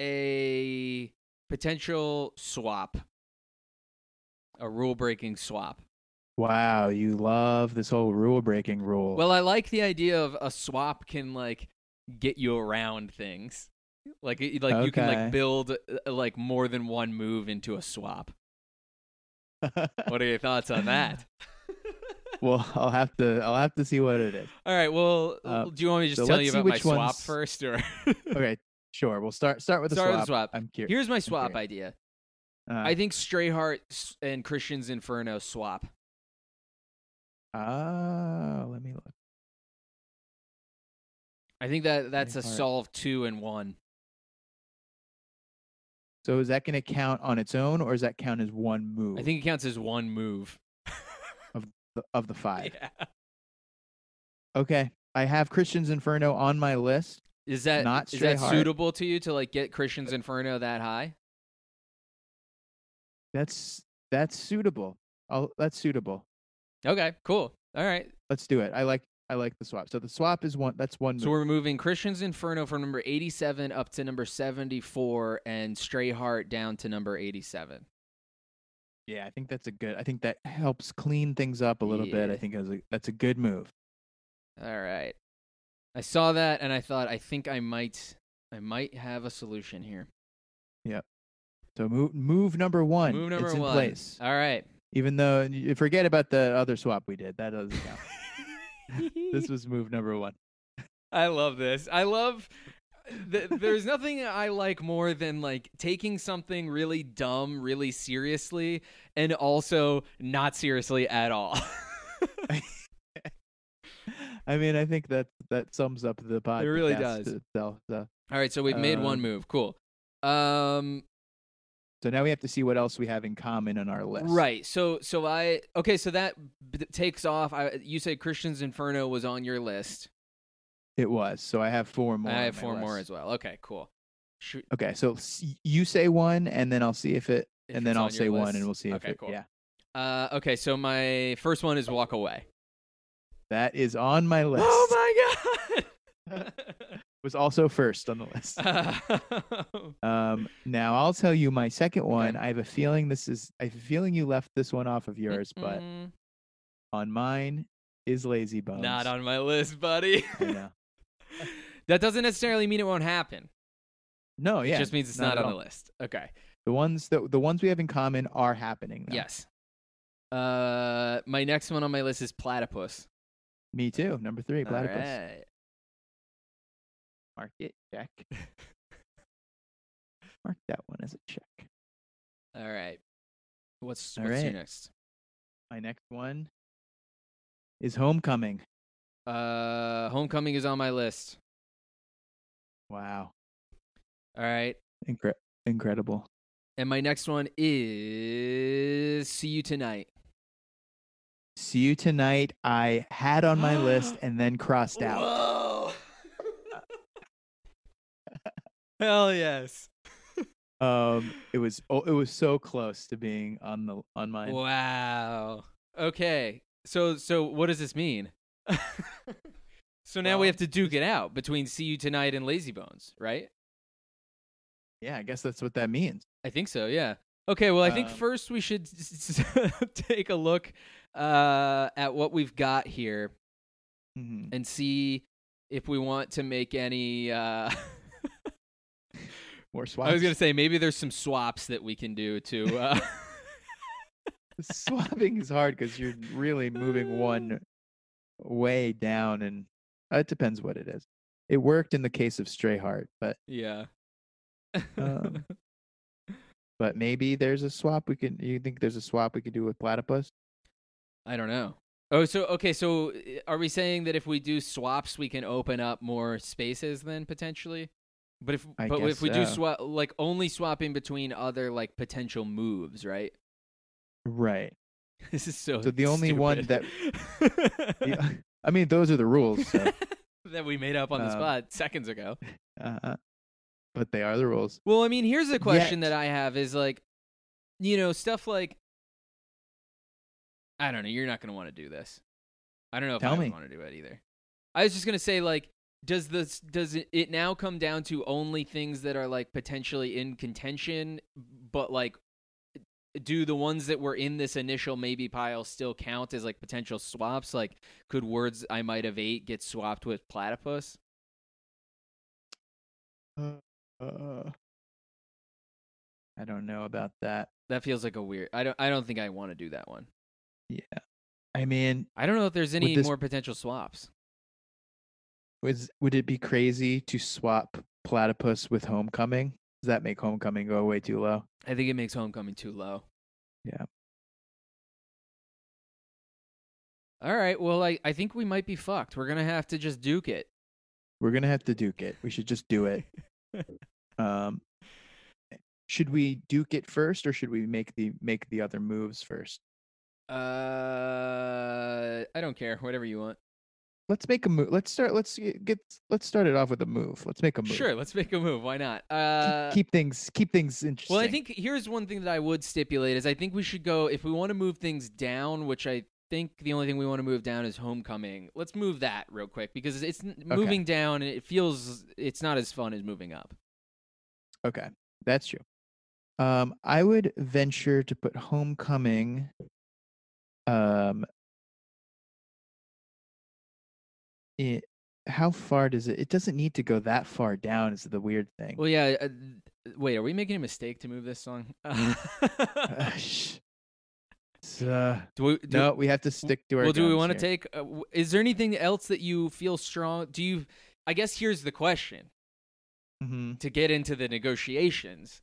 a potential swap. A rule breaking swap. Wow, you love this whole rule breaking rule. Well, I like the idea of a swap can like get you around things. Like like you can like build uh, like more than one move into a swap. What are your thoughts on that? well, I'll have to I'll have to see what it is. All right. Well, Uh, do you want me to just so tell you about my swap ones- first, or Okay, sure. We'll start start with the Start swap. with the swap. I'm curious. here's my swap curious. idea. Uh, I think Stray Heart and Christian's Inferno swap. Ah, let me look. I think that that's a solve two and one. So is that going to count on its own, or does that count as one move? I think it counts as one move. of the- of the five. Yeah. Okay, I have Christian's Inferno on my list. Is that Not is that Heart. suitable to you to like get Christian's Inferno that high? That's that's suitable. I'll, that's suitable. Okay, cool. All right. Let's do it. I like I like the swap. So the swap is one. That's one. So move. we're moving Christian's Inferno from number 87 up to number 74 and Stray Heart down to number 87. Yeah, I think that's a good. I think that helps clean things up a little bit. I think that's a, that's a good move. All right. I saw that and I thought I think I might I might have a solution here. Yep. So move move number one. Move number it's in one. place. All right. Even though you forget about the other swap we did, that doesn't count. this was move number one. I love this. I love. Th- there's nothing I like more than like taking something really dumb really seriously and also not seriously at all. I mean, I think that that sums up the podcast. It really does. itself. So, all right, so we've made one Um, move. Cool. Um, so now we have to see what else we have in common on our list. right. So so I okay. So that b- takes off. I you said Christian's Inferno was on your list. It was. So I have four more. I have four more as well. Okay, cool. Shoot. Okay, so you say one, and then I'll see if it, if and then I'll say one, and we'll see if Okay, it. cool. Yeah, Uh, okay, so my first one is Walk Away. that is on my list. Oh my god! was also first on the list. Um, now I'll tell you my second one. I have a feeling this is. I have a feeling you left this one off of yours, but Mm, on mine is Lazy Bones. not on my list, buddy. I know. that doesn't necessarily mean it won't happen. No, yeah, it just means it's not not, on the list. Okay. the ones that the ones we have in common are happening. Now. Yes. Uh, my next one on my list is Platypus. me too. Number three, platypus. right. Mark it. Check. Mark that one as a check. All right. What's All what's your next? My next one is Homecoming. Uh, Homecoming is on my list. Wow, All right. Incre- incredible. And my next one is See You Tonight. See you tonight. I had on my list and then crossed out. Whoa. Hell yes. Um, it was oh, it was so close to being on the on mine. Wow. Okay. So so what does this mean? so now we have to duke it out between See You Tonight and Lazy Bones, right? Yeah, I guess that's what that means. I think so, yeah. Okay, well, I think Um, first we should take a look uh, at what we've got here Mhm. and see if we want to make any. Uh, More swaps. I was gonna say maybe there's some swaps that we can do to. Uh, swapping is hard because you're really moving one way down, and uh, it depends what it is. It worked in the case of Stray Heart, but yeah. Um, but maybe there's a swap we can. You think there's a swap we could do with Platypus? I don't know. Oh, so okay, so uh, are we saying that if we do swaps, we can open up more spaces then potentially? But if I but if we do swap, like only swapping between other like potential moves, right? Right. This is so. So the only one that. Yeah, I mean, those are the rules. So, that we made up on the Um, spot seconds ago. uh, but they are the rules. Well, I mean, here's a question Yet- that I have: is like, you know, stuff like, I don't know. You're not going to want to do this. I don't know if Tell I want to do it either. I was just going to say, like, does this does it, it now come down to only things that are like potentially in contention, but like. Do the ones that were in this initial maybe pile still count as like potential swaps? Like, could words I might have ate get swapped with platypus? Uh, I don't know about that. That feels like a weird. I don't. I don't think I want to do that one. Yeah. I mean, I don't know if there's any this- more potential swaps. Was would it be crazy to swap Platypus with Homecoming? Does that make Homecoming go way too low? I think it makes Homecoming too low. Yeah. All right. Well, I, I think we might be fucked. We're gonna have to just duke it. We're gonna have to duke it. We should just do it. um, should we duke it first, or should we make the make the other moves first? Uh, I don't care. Whatever you want. Let's make a move. Let's start. Let's get. Let's start it off with a move. Let's make a move. Sure. Let's make a move. Why not? Keep- Uh, keep things. Keep things interesting. well, I think here's one thing that I would stipulate is I think we should go if we want to move things down, which I think the only thing we want to move down is Homecoming. Let's move that real quick because it's moving down and it feels it's not as fun as moving up. Okay, that's true. Um, I would venture to put Homecoming. Um, it, how far does it? It doesn't need to go that far down. Is the weird thing. Well, yeah. Uh, wait, are we making a mistake to move this song? Uh, sh- uh, do we, do, no, we have to stick to our. well, do we want to take? Uh, is there anything else that you feel strong? Do you? I guess here's the question Mhm. to get into the negotiations.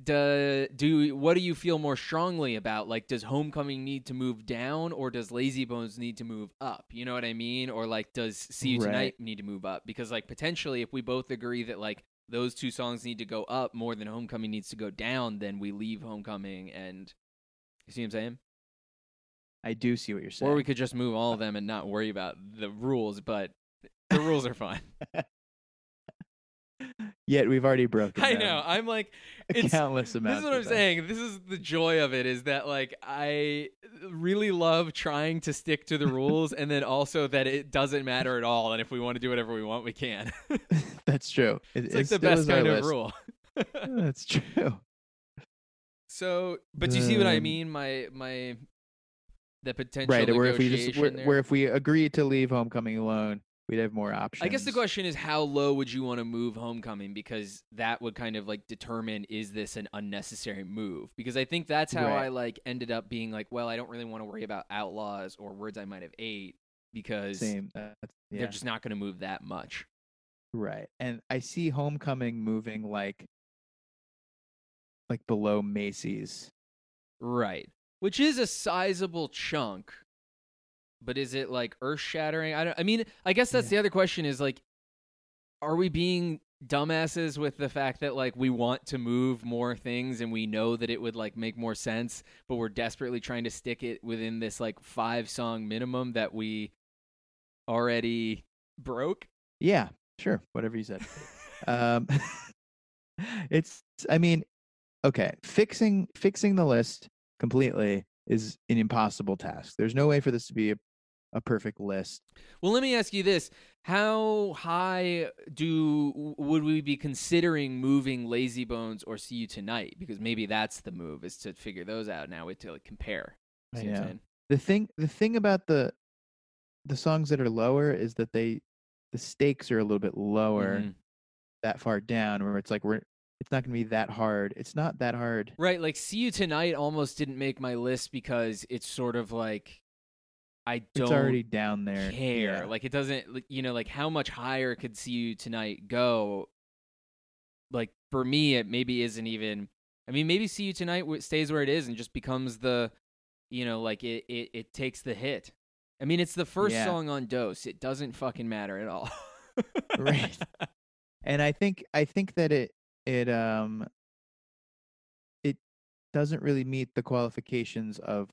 Do do what do you feel more strongly about? Like, does Homecoming need to move down, or does Lazy Bones need to move up? You know what I mean? Or like, does See You Right. Tonight need to move up? Because like potentially, if we both agree that like those two songs need to go up more than Homecoming needs to go down, then we leave Homecoming and you see what I'm saying? I do see what you're saying. Or we could just move all of them and not worry about the rules, but the rules are fine. Yet we've already broken. I know. I'm like, it's countless amounts. this is what I'm them. saying. This is the joy of it is that like I really love trying to stick to the rules and then also that it doesn't matter at all and if we want to do whatever we want we can. That's true. It, it's like the best kind of list. rule. That's true. so, but do you see what I Um, mean? My my the potential Right. Where if we just where, where if we agree to leave Homecoming alone, we'd have more options. I guess the question is how low would you want to move Homecoming because that would kind of like determine is this an unnecessary move? Because I think that's how Right. I like ended up being like, well, I don't really want to worry about outlaws or words I might have ate because Same. That's, yeah. they're just not going to move that much. Right. And I see Homecoming moving like like below Macy's. Right. Which is a sizable chunk. But is it like earth shattering? I don't I mean, I guess that's Yeah. the other question is like are we being dumbasses with the fact that like we want to move more things and we know that it would like make more sense, but we're desperately trying to stick it within this like 5 song minimum that we already broke? Yeah, sure. Whatever you said. um it's I mean, okay, fixing fixing the list completely is an impossible task. There's no way for this to be a, a perfect list. Well, let me ask you this: How high do would we be considering moving Lazy Bones or See You Tonight? Because maybe that's the move is to figure those out now. We to like compare. See Yeah. The thing the thing about the the songs that are lower is that they the stakes are a little bit lower Mhm. that far down where it's like we're it's not going to be that hard. It's not that hard. Right, like See You Tonight almost didn't make my list because it's sort of like I don't It's already down there. care. Yeah. Like it doesn't you know, like how much higher could See You Tonight go? Like for me it maybe isn't even I mean maybe See You Tonight stays where it is and just becomes the you know, like it it, it takes the hit. I mean it's the first Yeah. song on Dos. It doesn't fucking matter at all. Right. and I think I think that it it um it doesn't really meet the qualifications of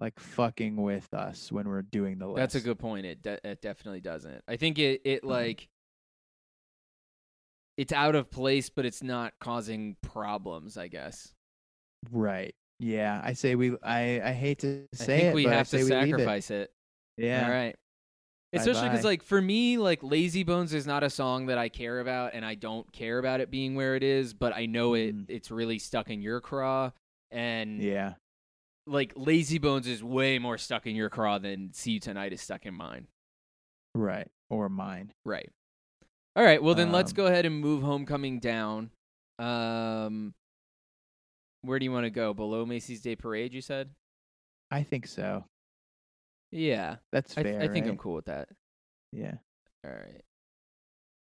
like fucking with us when we're doing the list. That's a good point. It de- it definitely doesn't. I think it it Mhm. like it's out of place, but it's not causing problems. I guess. right. Yeah, I say we. I I hate to I say think it, we but I have to leave it. sacrifice it. Yeah. All right. Especially because, like, for me, like, Lazy Bones is not a song that I care about, and I don't care about it being where it is, but I know it Mhm. it's really stuck in your craw. And, Yeah. Like, Lazy Bones is way more stuck in your craw than See You Tonight is stuck in mine. Right. Or mine. Right. All right. Well, then let's Um, go ahead and move Homecoming down. Um, where do you want to go? Below Macy's Day Parade, you said? I think so. Yeah. That's I, fair. th- I think I'm cool with that. Yeah. All right.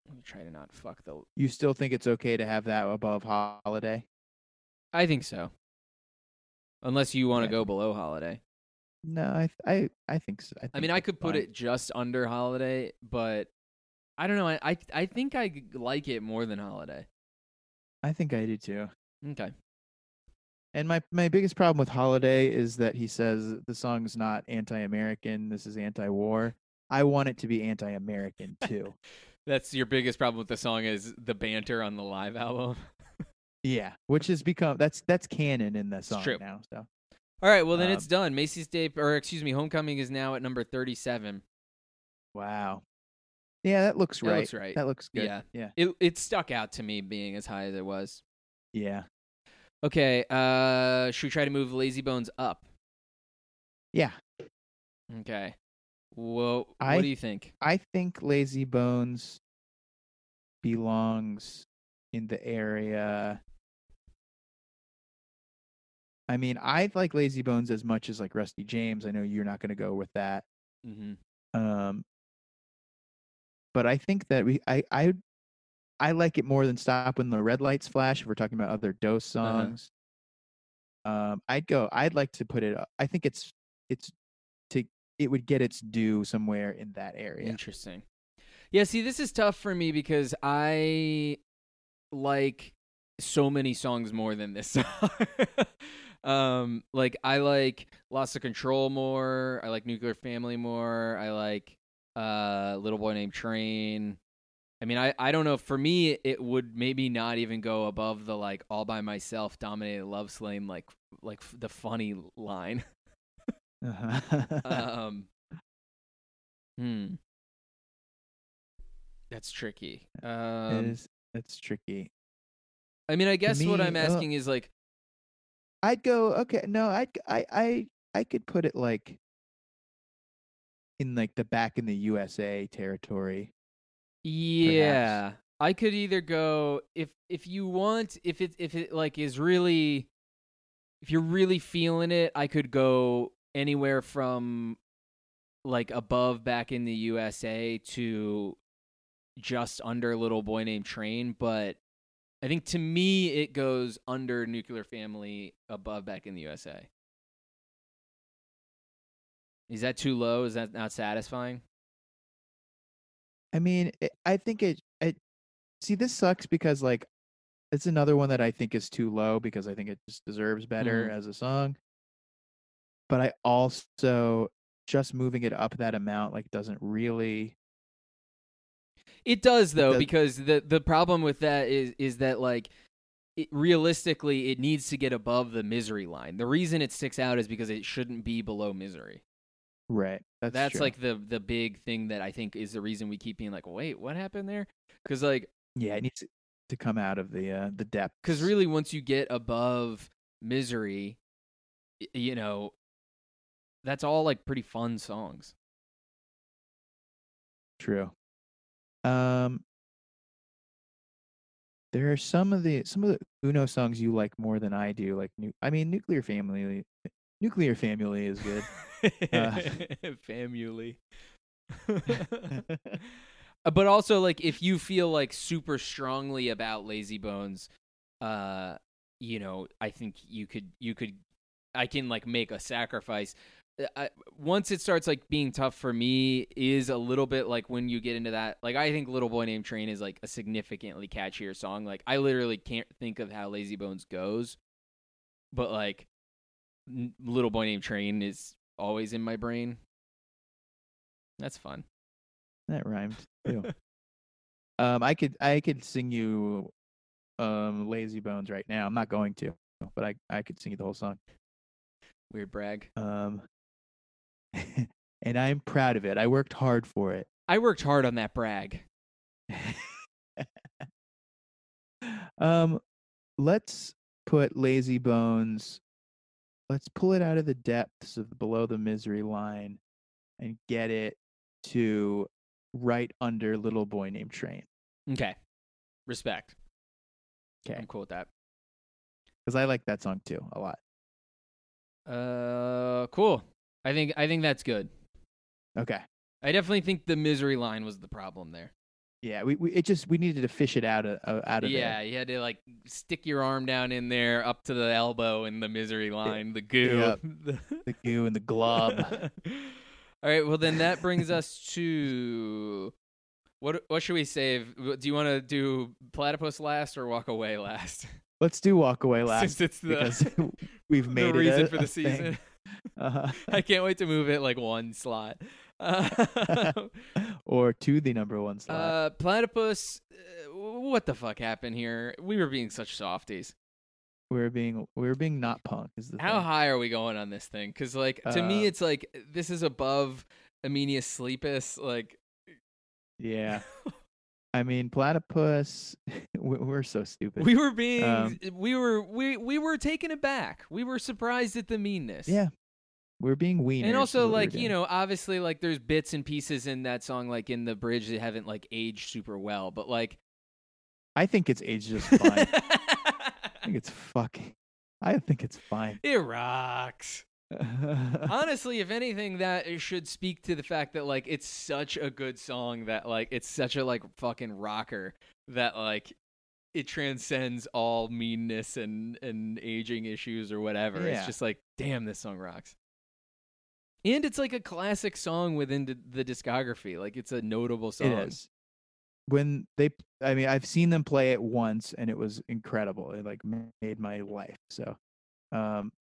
Let me try to not fuck the. You still think it's okay to have that above holiday? I think so. Unless you want to Okay. go below Holiday. No, I th- I I think so. I, I mean, I could put fine. it just under Holiday, but I don't know. I I, I think I like it more than Holiday. I think I do too. Okay. And my my biggest problem with Holiday is that he says the song's not anti-American. This is anti-war. I want it to be anti-American too. That's your biggest problem with the song is the banter on the live album. Yeah, which has become that's that's canon in the song true. now. So All right, well then Um, it's done. Macy's Day or excuse me, Homecoming is now at number 37. wow. Yeah, that looks That right. looks right. That looks good. Yeah. Yeah. It it stuck out to me being as high as it was. Yeah. Okay, uh should we try to move Lazy Bones up? Yeah. Okay. Well, I- what do you think? I think Lazy Bones belongs in the area. I mean, I like Lazy Bones as much as like Rusty James. I know you're not going to go with that. Mhm. Um, but I think that we, I, I, I like it more than Stop When the Red Lights Flash. If we're talking about other Dos Uh-huh. songs, um, I'd go. I'd like to put it. up- I think it's, it's, to it would get its due somewhere in that area. Interesting. Yeah, see, this is tough for me because I like so many songs more than this song. um, like I like Lost of Control more. I like Nuclear Family more. I like uh, Little Boy Named Train. I mean, I, I don't know. For me, it would maybe not even go above the like all by myself dominated love slave like like f- the funny line. Uh-huh. um, hmm. That's tricky. it Um, is. It's tricky. I mean, I guess what I'm uh, asking is like, I'd go. Okay, no, I'd, I, I, I could put it like in like the back in the USA territory. yeah, I could either go if if you want if it if it like is really if you're really feeling it, I could go anywhere from like above back in the USA to just under little boy named Train, but I think to me it goes under Nuclear Family, above back in the USA. Is that too low? Is that not satisfying? I mean, it, I think it, it. See, this sucks because like, it's another one that I think is too low because I think it just deserves better Mhm. as a song. But I also just moving it up that amount like doesn't really. It does though, does- because the the problem with that is is that like it, realistically, it needs to get above the misery line. The reason it sticks out is because it shouldn't be below misery. Right. That's, That's true. like the the big thing that I think is the reason we keep being like, wait, what happened there? Because like, yeah, it needs to come out of the uh, the depth. because really, once you get above misery, you know, that's all like pretty fun songs. True. Um, there are some of the some of the Uno songs you like more than I do. Like, nu- I mean, Nuclear Family. Nuclear Family is good. Uh, Family. Uh, but also like if you feel like super strongly about lazy bones uh you know i think you could you could i can like make a sacrifice I, once it starts like being tough for me is a little bit like when you get into that like i think little boy named train is like a significantly catchier song like i literally can't think of how lazy bones goes but like little boy named train is always in my brain that's fun That rhymed too. um, I could I could sing you, um, Lazy Bones right now. I'm not going to, but I I could sing you the whole song. weird brag Um, and I'm proud of it. I worked hard for it. I worked hard on that brag. um, let's put Lazy Bones. Let's pull it out of the depths of below the misery line, and get it to right under Little Boy Named Train. Okay. Respect. Okay, I'm cool with that. because I like that song too a lot. Uh cool. I think I think that's good. Okay. I definitely think the misery line was the problem there. Yeah, we, we it just we needed to fish it out of uh, out of Yeah, there. you had to like stick your arm down in there up to the elbow in the misery line, the goo. Yep. The- the goo and the glob. All right, well then that brings us to what what should we save? Do you want to do platypus last or walk away last? Let's do walk away last Since it's the because we've the made reason it a, reason for the season. thing. Uh-huh. I can't wait to move it like one slot. Or to the number one slot. uh, platypus, uh, what the fuck happened here? We were being such softies. we're being we're being not punk is the How thing. high are we going on this thing? Because like to me, Uh, it's like this is above Emenius Sleepus. Like Yeah. I mean, platypus. we- We're so stupid. we were being, Um, we were we we were taken aback. We were surprised at the meanness. yeah, we're being wieners. And also, like you know, obviously, like there's bits and pieces in that song, like in the bridge, that haven't like aged super well. But like, I think it's aged just fine. I think it's fucking. I think it's fine. it rocks. Honestly, if anything, that it should speak to the fact that like it's such a good song that like it's such a like fucking rocker that like it transcends all meanness and and aging issues or whatever. It's just like, damn, this song rocks. And it's like a classic song within the, discography. Like it's a notable song. It is. When they, I mean, I've seen them play it once, and it was incredible. It like made my life. So, um,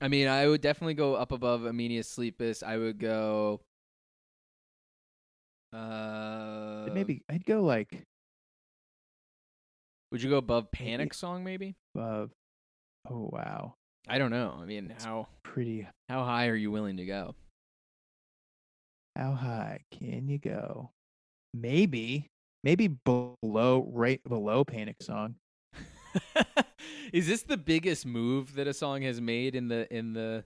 I mean, I would definitely go up above Emenius Sleepus. I would go. Uh, maybe I'd go like Would you go above Maybe. Panic Song? Maybe. above. Oh wow, I don't know. I mean, how pretty. how high are you willing to go? How high can you go? Maybe, maybe below, right below Panic Song. Is this the biggest move that a song has made in the in the?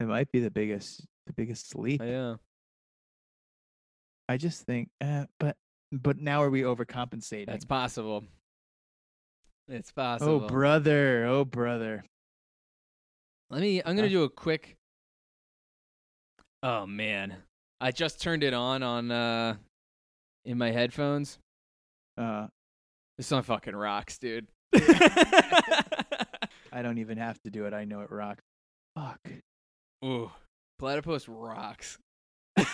It might be the biggest, the biggest leap. Yeah. I just think, uh, but but now are we overcompensating? That's possible. It's possible. oh brother, oh brother. Let me. I'm gonna Uh, do a quick. Oh man, I just turned it on on uh in my headphones. Uh, This song fucking rocks, dude. I don't even have to do it. I know it rocks. Fuck. Ooh, platypus rocks.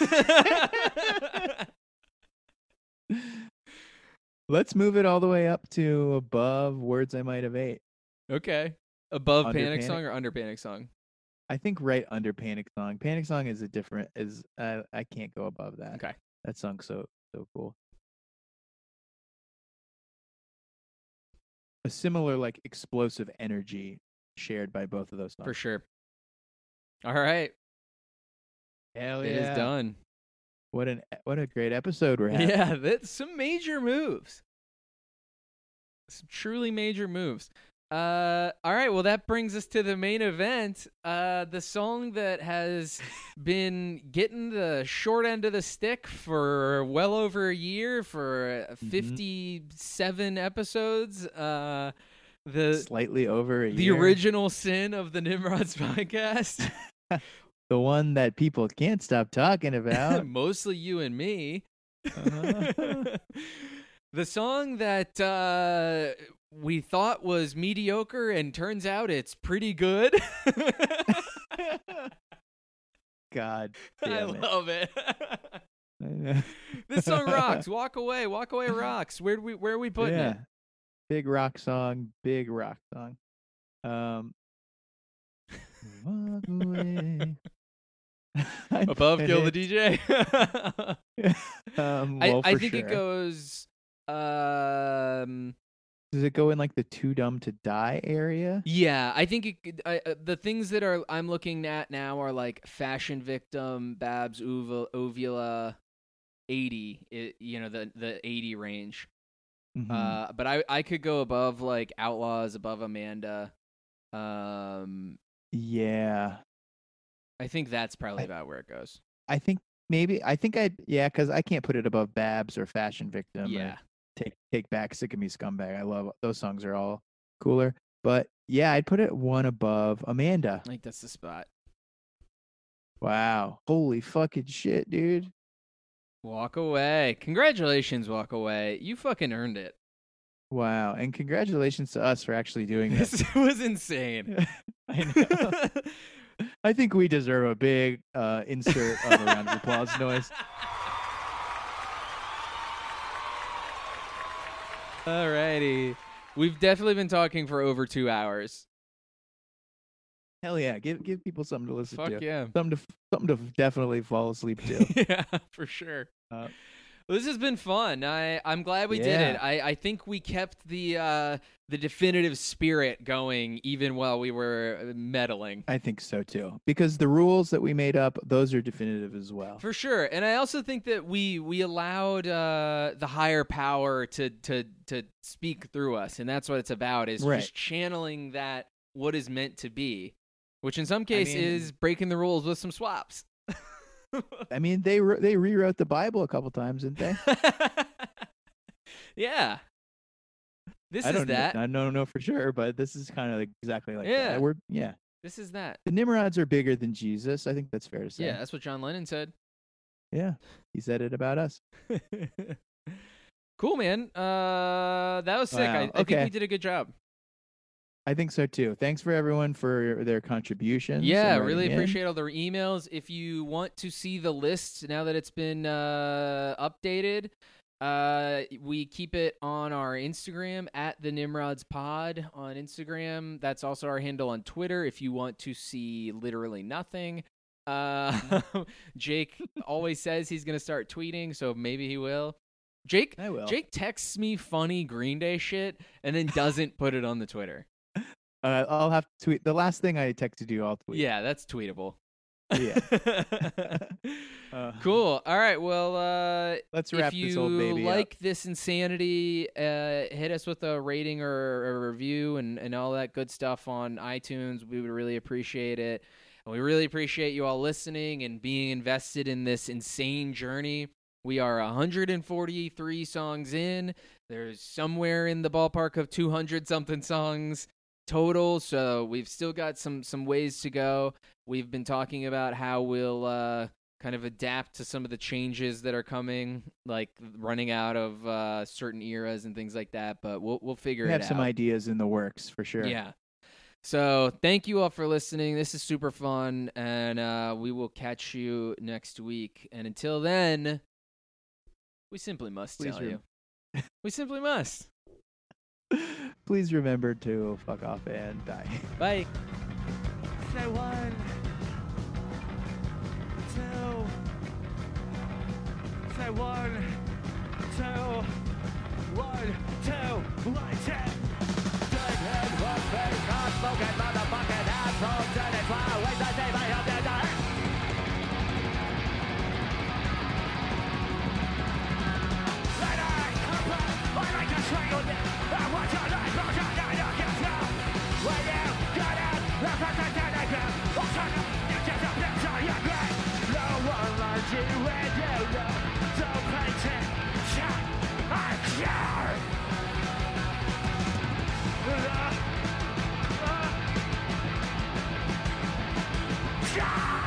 Let's move it all the way up to above words I might have ate. okay, above Under panic, Panic? song or under panic song? I think right under Panic Song. Panic Song is a different is uh, I can't go above that. Okay. That song's so so cool. A similar like explosive energy shared by both of those songs. For sure. All right. Hell yeah. It is done. What an what a great episode we're having. Yeah, that's some major moves. Some truly major moves. Uh, all right, well that brings us to the main event. Uh, the song that has been getting the short end of the stick for well over a year, for uh, Mhm. fifty-seven episodes. Uh, the Slightly over a the year. original sin of the Nimrods podcast. the one that people can't stop talking about. Mostly you and me. Uh-huh. the song that uh, we thought was mediocre and turns out it's pretty good. God I it. love it. I this song rocks. Walk away. Walk away rocks. Where do we where are we putting yeah. it? Big rock song, big rock song. Um Walk away. I Above Kill the DJ. Um, I, well, I for think it goes um Does it go in like the too dumb to die area? Yeah, I think it, could- I, uh, the things that are I'm looking at now are like Fashion Victim, Babs Uva, Uvula, 80, it, you know the the 80 range. Mhm. Uh, but I I could go above like Outlaws, above Amanda. Um, yeah. I think that's probably I- about where it goes. I think maybe I think I'd yeah, because I can't put it above Babs or Fashion Victim. or yeah, take take back sick of me scumbag i love those songs are all cooler but yeah i'd put it one above amanda I think that's the spot. wow holy fucking shit dude Walk away. Congratulations, Walk Away. You fucking earned it. wow and congratulations to us for actually doing this This was insane. i know i think we deserve a big uh insert of a round of applause noise Alrighty. We've definitely been talking for over two hours. hell yeah give give people something to listen Fuck to yeah. something to something to definitely fall asleep to yeah, for sure. Uh, this has been fun. I I'm glad we did it. I I think we kept the uh the definitive spirit going even while we were meddling. i think so too because the rules that we made up those are definitive as well For sure. And I also think that we we allowed uh the higher power to to to speak through us and that's what it's about is Right. just channeling that what is meant to be, which in some case mean- is breaking the rules with some swaps. I mean they wr- they rewrote the bible a couple times didn't they yeah. This I is don't know- that. I don't know for sure, but this is kind of like exactly like Yeah. that. We're yeah. This is that. The Nimrods are bigger than Jesus. I think that's fair to say. Yeah, that's what John Lennon said. Yeah. He said it about us. cool, man. Uh, that was sick. I, Wow, I think okay. we did a good job. I think so too. Thanks for everyone for their contributions. Yeah, really in. appreciate all their emails. If you want to see the list now that it's been uh, updated, uh, we keep it on our Instagram at the Nimrods Pod on Instagram. That's also our handle on Twitter. If you want to see literally nothing, uh, Jake always says he's gonna start tweeting, so maybe he will. Jake, I will. Jake texts me funny Green Day shit and then doesn't put it on the Twitter. Uh, I'll have to tweet. The last thing I texted you, I'll tweet. Yeah, that's tweetable. Yeah. Uh, cool. All right. Well, uh, Let's if wrap you this old baby up. like this insanity, uh, hit us with a rating or a review and, and all that good stuff on iTunes. We would really appreciate it. And we really appreciate you all listening and being invested in this insane journey. We are 143 songs in. There's somewhere in the ballpark of 200 something songs total. So we've still got some some ways to go. We've been talking about how we'll uh, kind of adapt to some of the changes that are coming, like running out of uh, certain eras and things like that. But we'll we'll figure We it have some ideas in the works for sure. Yeah. So thank you all for listening. This is super fun, and uh, we will catch you next week. And until then, we simply must Please tell rem- you. we simply must. Please remember to fuck off and die. Bye. Say one, two, say one, two, one, two, one, ten. Deadhead, one face, hot smoking, motherfucking asshole, dead and fly, the day, my help, dead, dead. Let I come back, I like to strangle you. God,